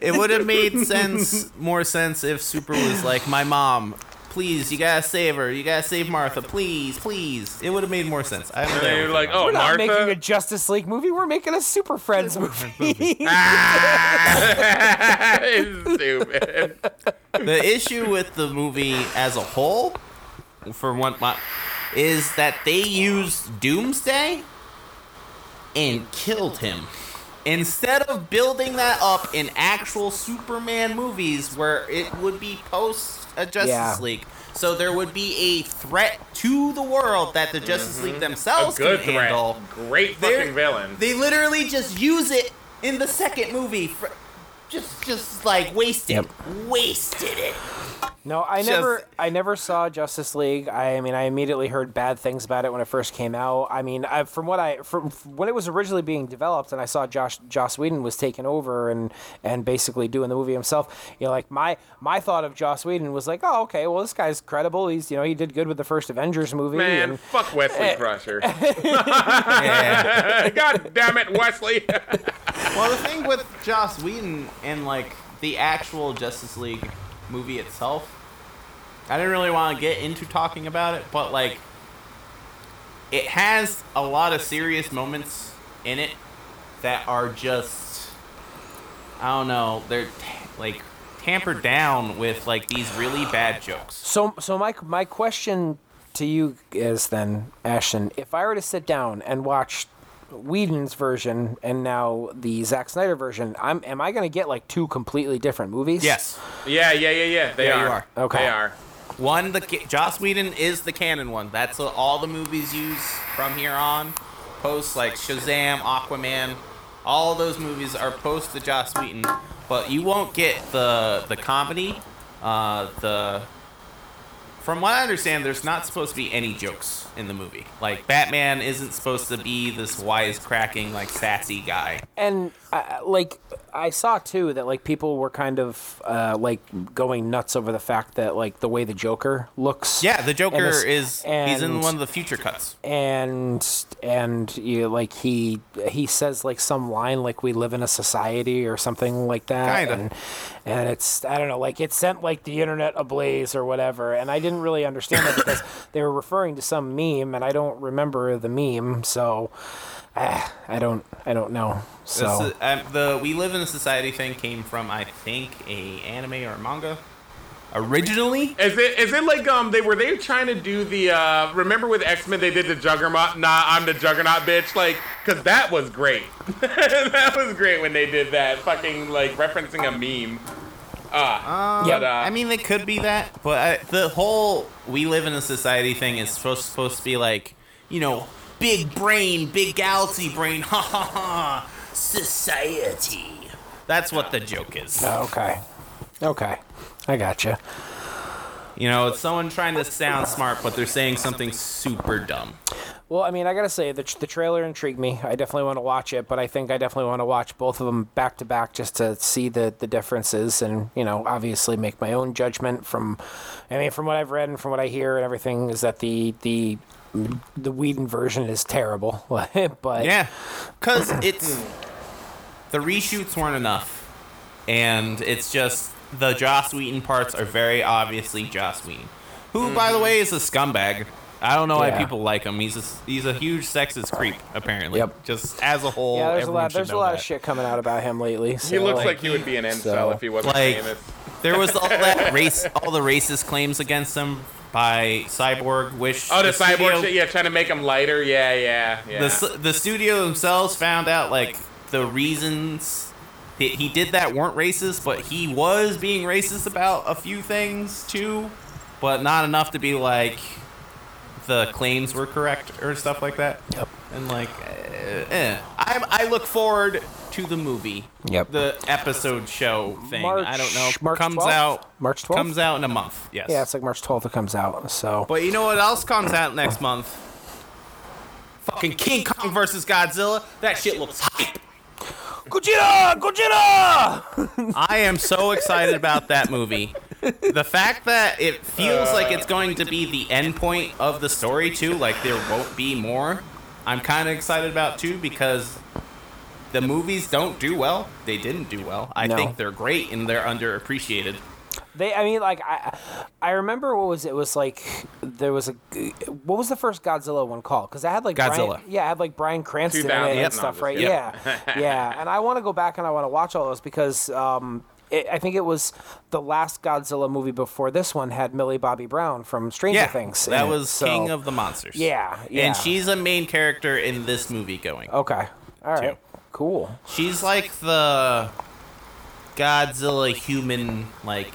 It would have made sense, more sense if Super was like, "My mom, please, you gotta save her. You gotta save Martha, please, please." It would have made more sense. I'm And there they with were like, "Oh, We're not making a Justice League movie. We're making a Super Friends movie. Ah, it's stupid. the issue with the movie as a whole, for one, my, is that they used Doomsday and killed him. Instead of building that up in actual Superman movies where it would be post a Justice Yeah. League. So there would be a threat to the world that the Justice League mm-hmm. A themselves good can threat. handle. Great They're- fucking villain. They literally just use it in the second movie. For, just, just like wasted, Yep. wasted it. No, I Just- never, I never saw Justice League. I, mean, I immediately heard bad things about it when it first came out. I mean, I, from what I, from when it was originally being developed, and I saw Josh, Joss Whedon was taking over and and basically doing the movie himself. You know, like my my thought of Joss Whedon was like, oh, okay, well, this guy's credible. He's, you know, he did good with the first Avengers movie. Man, and, fuck Wesley Crusher. God damn it, Wesley. well, the thing with Joss Whedon and like the actual Justice League movie itself, I didn't really want to get into talking about it, but like, it has a lot of serious moments in it that are just, I don't know, they're ta- like tampered down with like these really bad jokes. So, so my my question to you is then, Ashton, if I were to sit down and watch Whedon's version and now the Zack Snyder version, I'm am I going to get like two completely different movies? Yes. yeah, yeah, yeah, yeah. They Yeah, you are. are. Okay. They are. One, the ca- Joss Whedon is the canon one. That's what all the movies use from here on. Post like Shazam, Aquaman, all those movies are post the Joss Whedon. But you won't get the the comedy. Uh, the from what I understand, there's not supposed to be any jokes in the movie. Like Batman isn't supposed to be this wisecracking, like sassy guy. and like I saw too that like people were kind of uh, like going nuts over the fact that like the way the Joker looks. Yeah, the Joker is he's in one of the future cuts. and and you like he he says like some line like we live in a society or something like that Kinda. and and it's i don't know like it sent like the internet ablaze or whatever and i didn't really understand it because they were referring to some meme and i don't remember the meme so ah, i don't i don't know so This is- um, the we live in a society thing came from I think a anime or a manga. Originally, Is it is it like um they were they trying to do the uh remember with X Men they did the Juggernaut nah I'm the Juggernaut bitch? Like because that was great. That was great when they did that fucking like referencing a meme. Ah uh, but, uh, I mean, they could be that, but I, the whole "we live in a society" thing is supposed supposed to be like, you know, big brain, big galaxy brain, ha ha ha, society. That's what the joke is. Oh, okay okay i gotcha You know, it's someone trying to sound smart, but they're saying something super dumb. Well, I mean, I gotta say the the trailer intrigued me. I definitely want to watch it, but I think I definitely want to watch both of them back to back just to see the the differences and you know obviously make my own judgment from. I mean, from what I've read and from what I hear and everything is that the the the Whedon version is terrible, but Yeah, because it's the reshoots weren't enough, and it's just the Joss Whedon parts are very obviously Joss Whedon, who, by the way, is a scumbag. I don't know why people like him. He's a, he's a huge sexist creep, apparently. Yep. Just as a whole, yeah, there's a lot there's a lot that. of shit coming out about him lately. he so, looks like he would be an incel so- if he wasn't Like- famous There was all that race, all the racist claims against him by Cyborg, which oh the, cyborg studio- shit yeah trying to make him lighter yeah yeah yeah the the studio themselves found out like the reasons that he did that weren't racist, but he was being racist about a few things too, but not enough to be like the claims were correct or stuff like that. Yep. And like, eh, eh. I I look forward to the movie. Yep. The episode show thing. March, I don't know. March comes 12th? out. March 12th? Comes out in a month. Yes. Yeah, it's like March 12th it comes out. So But you know what else comes out next month? Fucking King Kong versus Godzilla. That shit looks hype. Gojira, Gojira. I am so excited about that movie. The fact that it feels like it's going to be the end point of the story too, like there won't be more. I'm kind of excited about too because the movies don't do well. They didn't do well. I No. think they're great and they're underappreciated. They, I mean, like I, I remember what was it? it was like there was a what was the first Godzilla one called? Because I had like Godzilla. Bryan, yeah, I had like Bryan Cranston in it and stuff, No, right? just- Yeah, yeah. And I want to go back and I want to watch all those because um, it, I think it was the last Godzilla movie before this one had Millie Bobby Brown from Stranger Yeah, Things. in that it, was so- King of the Monsters. Yeah, yeah. and she's a main character in this movie going. okay. All right, Two. Cool. She's like the Godzilla human like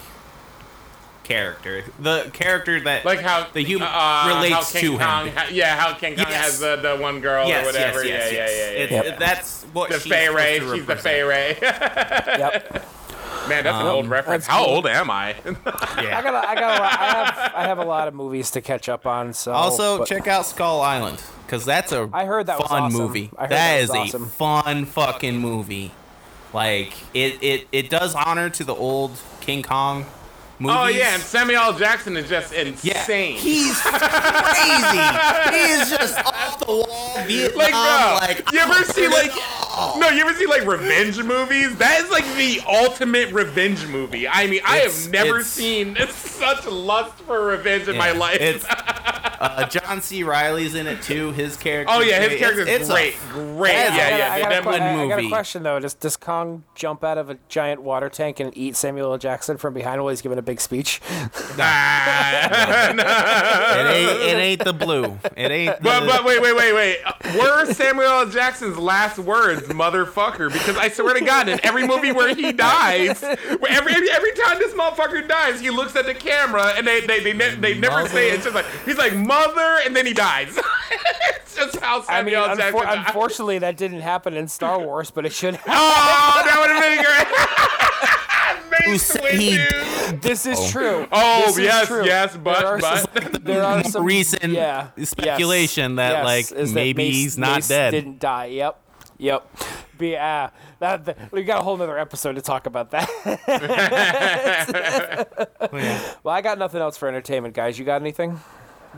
character. The character that like how the human uh, relates to Kong, him. ha- yeah how King Kong Yes. has the, the one girl yes, or whatever yes, yes, yeah, yes. yeah yeah yeah It- yeah Yep. That's what the she's Fay Wray she's the Fay. Wray Yep. Man, that's an old um, reference. How cool. old am I? I got, a, I got, a lot, I have, I have a lot of movies to catch up on. So Also, but- check out Skull Island because that's a I heard that was fun awesome. movie. I heard that that is was a fun fucking movie. Like it, it, it does honor to the old King Kong movies. oh yeah, and Samuel L. Jackson is just yeah, insane. he's crazy. he is just off the wall. Vietnam, like, bro, like you ever oh, see like no, you ever see like revenge movies? That is like the ultimate revenge movie. I mean, I have never seen such lust for revenge in my life. It's, uh, John C. Reilly's in it too. His character. oh yeah, his character's it's, it's great, A, great. That's- Yeah, I got, yeah. I, got that a, movie- I, I got a question though. Does, does Kong jump out of a giant water tank and eat Samuel L. Jackson from behind while he's giving a big speech? Nah. it ain't. It ain't the blue. It ain't. The, But but wait wait wait wait. Were Samuel L. Jackson's last words "motherfucker"? Because I swear to God, in every movie where he dies, where every every, every time this motherfucker dies, he looks at the camera and they they they, ne- they never say it. It's just like he's like mother, and then he dies. it's just how I mean, Samuel L. Jackson. unfor- dies. unfortunately, that didn't happen in Star Wars, but it should. have. Oh, that would have been great. Who Mace he- Windu. This is oh. true. Oh, This is yes, true. yes, but- there are but- some, there are some recent yeah, speculation yes, that, yes, like, is that maybe Mace- he's not Mace dead. Didn't die. Yep. Yep. But yeah, that, that- we got a whole nother episode to talk about that. well, I got nothing else for entertainment, guys. You got anything?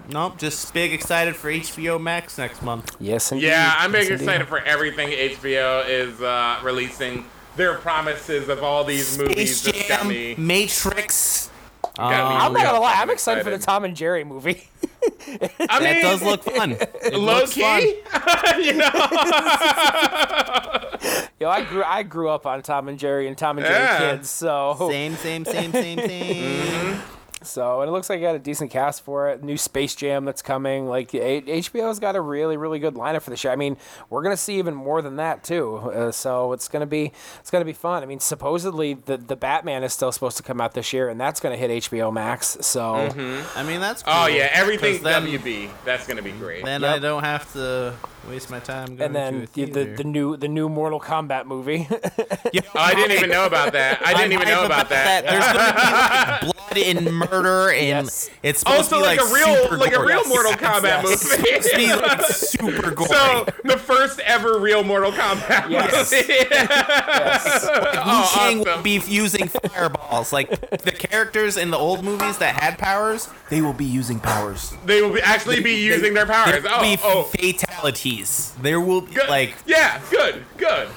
Nope. Just big excited for HBO Max next month. Yes, indeed. Yeah, I'm big Yes, indeed. excited for everything HBO is uh, releasing. Their promises of all these movies Space just got Jam, me. Matrix. got me I'm not gonna lie. I'm fucking excited for the. Tom and Jerry movie. I mean, That does look fun. It low looks fun. you know, Yo, I grew I grew up on Tom and Jerry and Tom and Jerry Yeah. kids, so Same, same, same, same, same. So, and it looks like I got a decent cast for it. New Space Jam that's coming. Like H- HBO's got a really, really good lineup for the show. I mean, we're gonna see even more than that too. Uh, so it's gonna be it's gonna be fun. I mean, supposedly the the Batman is still supposed to come out this year, and that's gonna hit HBO Max. So I mean, that's cool. oh yeah, everything 'cause then, WB. That's gonna be great. Then Yep. I don't have to waste my time going and then to a the, the the new the new Mortal Kombat movie. Yeah, Oh, I didn't even know about that. I didn't I'm even know hype about that. There's gonna be like blood and murder, and Yes. it's supposed Also, to be like, like, a real, super like a real Mortal Kombat yes. movie. It's supposed to be like super gory. so the first ever real Mortal Kombat Yes. movie. yes. Liu oh, Kang awesome. will be using fireballs. Like the characters in the old movies that had powers, they will be using powers. They will be, actually be using their powers. There will Oh, be oh, oh. Fatalities. There will be good. like yeah, good, good,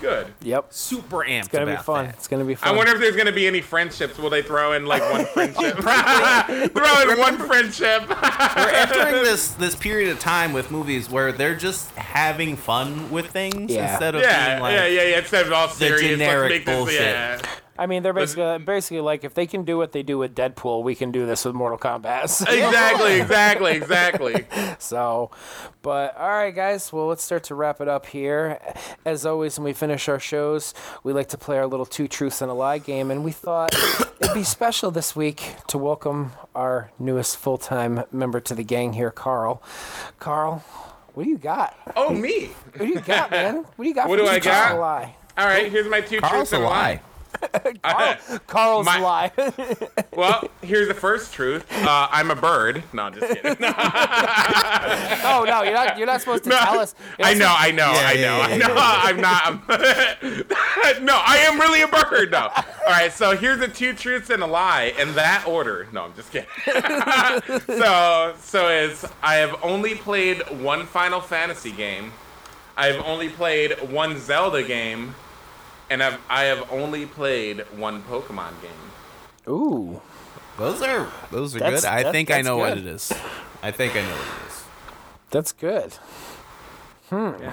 good. Yep. super amped. It's gonna be fun. that. It's gonna be fun. I wonder if there's gonna be any friendships. Will they throw in like one friendship? throw in one friendship. We're entering this this period of time with movies where they're just having fun with things Yeah. instead of yeah, being like yeah, yeah, yeah. Instead of all serious, let's generic make this- bullshit. Yeah. I mean, they're basically basically like if they can do what they do with Deadpool, we can do this with Mortal Kombat. Exactly, exactly, exactly. So, but all right, guys. Well, let's start to wrap it up here. As always, when we finish our shows, we like to play our little two truths and a lie game, and we thought it'd be special this week to welcome our newest full-time member to the gang here, Carl. Carl, what do you got? Oh, me. What do you got, man? What do you got? What for do two I truths and got? A lie. All right, here's my two Carl's truths a and a lie. lie. Carl, Carl's My- lie. Well, here's the first truth. Uh, I'm a bird. No, just kidding. oh no, you're not. You're not supposed to tell us. You're I not know, I know, I yeah, know, yeah, I know. I'm not. I'm no, I am really a bird, though. All right, so here's the two truths and a lie in that order. No, I'm just kidding. so, so is I have only played one Final Fantasy game. I've only played one Zelda game, and I've I have only played one Pokemon game. Ooh. Those are those are That's- good. I that- think I that's know what it is. I think I know what it is. That's good. Hmm. Yeah.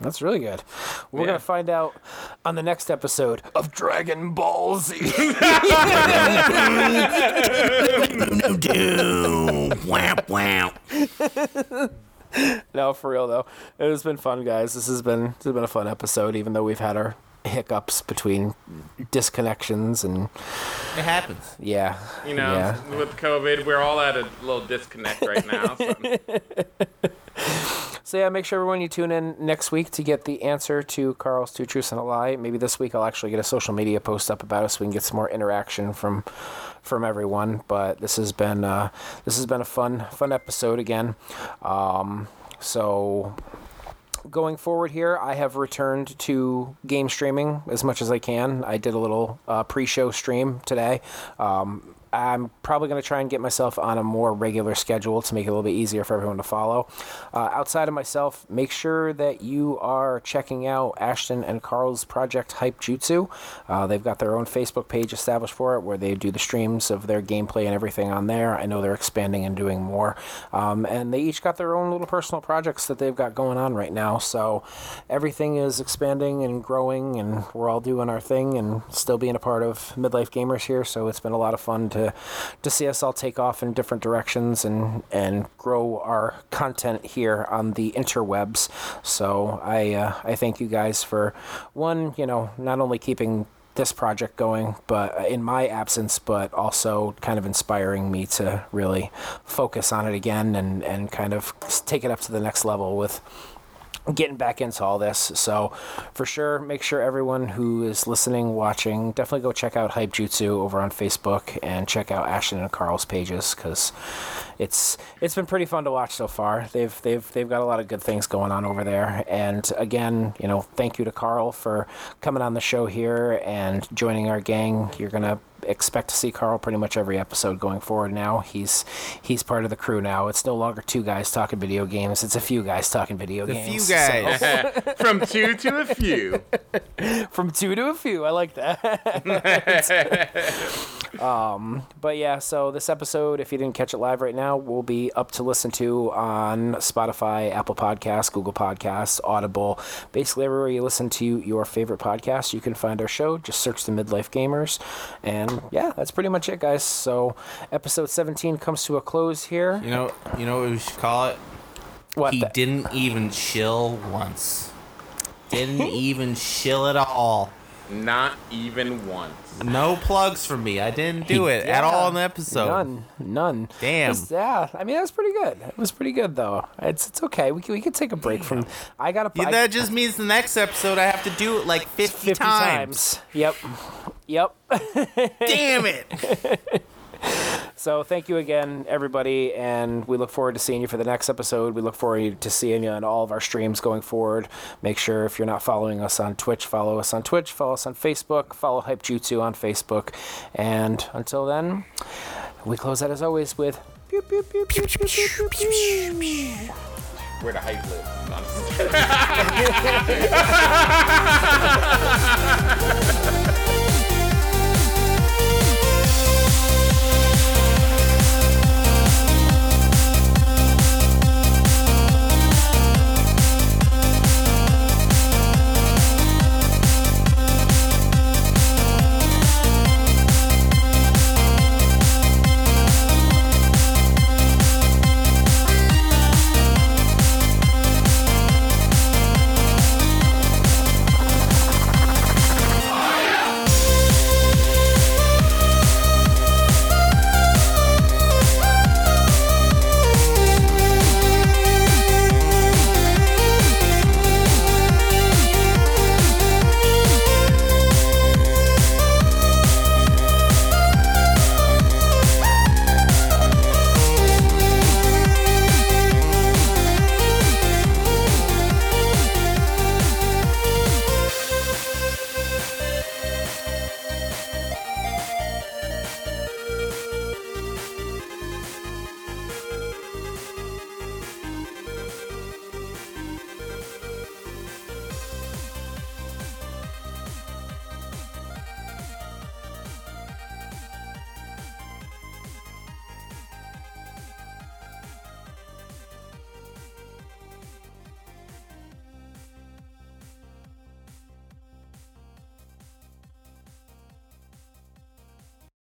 That's really good. We're Yeah. gonna find out on the next episode of Dragon Ball Z. Wamp wamp. no, for real though, it has been fun, guys. This has been this has been a fun episode, even though we've had our hiccups between disconnections and It happens. yeah, You know, yeah. with COVID, we're all at a little disconnect right now. So. So yeah, make sure everyone you tune in next week to get the answer to Carl's two truths and a lie. Maybe this week I'll actually get a social media post up about it so we can get some more interaction from from everyone. But this has been uh, this has been a fun fun episode again. Um, so going forward here, I have returned to game streaming as much as I can. I did a little uh, pre-show stream today. Um, I'm probably going to try and get myself on a more regular schedule to make it a little bit easier for everyone to follow. Uh, outside of myself, make sure that you are checking out Ashton and Carl's project Hype Jutsu. Uh, they've got their own Facebook page established for it where they do the streams of their gameplay and everything on there. I know they're expanding and doing more. Um, and they each got their own little personal projects that they've got going on right now. So everything is expanding and growing, and we're all doing our thing and still being a part of Midlife Gamers here. So it's been a lot of fun to to see us all take off in different directions and and grow our content here on the interwebs. So I uh, I thank you guys for one, you know, not only keeping this project going, but in my absence, but also kind of inspiring me to really focus on it again and, and kind of take it up to the next level with getting back into all this. So, for sure, make sure everyone who is listening, watching, definitely go check out Hype Jutsu over on Facebook and check out Ashton and Carl's pages because it's it's been pretty fun to watch so far. They've they've they've got a lot of good things going on over there. And again, you know, thank you to Carl for coming on the show here and joining our gang. You're gonna expect to see Carl pretty much every episode going forward now. He's he's part of the crew now. It's no longer two guys talking video games. It's a few guys talking video The games. few guys. So- From two to a few. from two to a few. I like that. um, but yeah, so this episode, if you didn't catch it live right now, will be up to listen to on Spotify, Apple Podcasts, Google Podcasts, Audible, basically everywhere you listen to your favorite podcast. You can find our show. Just search the Midlife Gamers, and yeah, that's pretty much it, guys. So episode 17 comes to a close here. You know, you know what we should call it? What? He the- didn't even chill once. Didn't even chill at all. Not even once. No plugs for me. I didn't do He- it at all in the episode. None, none. Damn. Just- yeah, I mean that was pretty good. It was pretty good though. It's it's okay. We can, we can take a break from. I got to Yeah, that just means the next episode I have to do it like 50, 50 times. times. Yep. Yep. Damn it. So thank you again, everybody, and we look forward to seeing you for the next episode. We look forward to seeing you on all of our streams going forward. Make sure if you're not following us on Twitch, follow us on Twitch, follow us on Facebook, follow Hype Jutsu on Facebook, and until then, we close that as always with. pew, pew, pew, pew, pew, pew, pew, pew. Where the hype lives. honestly.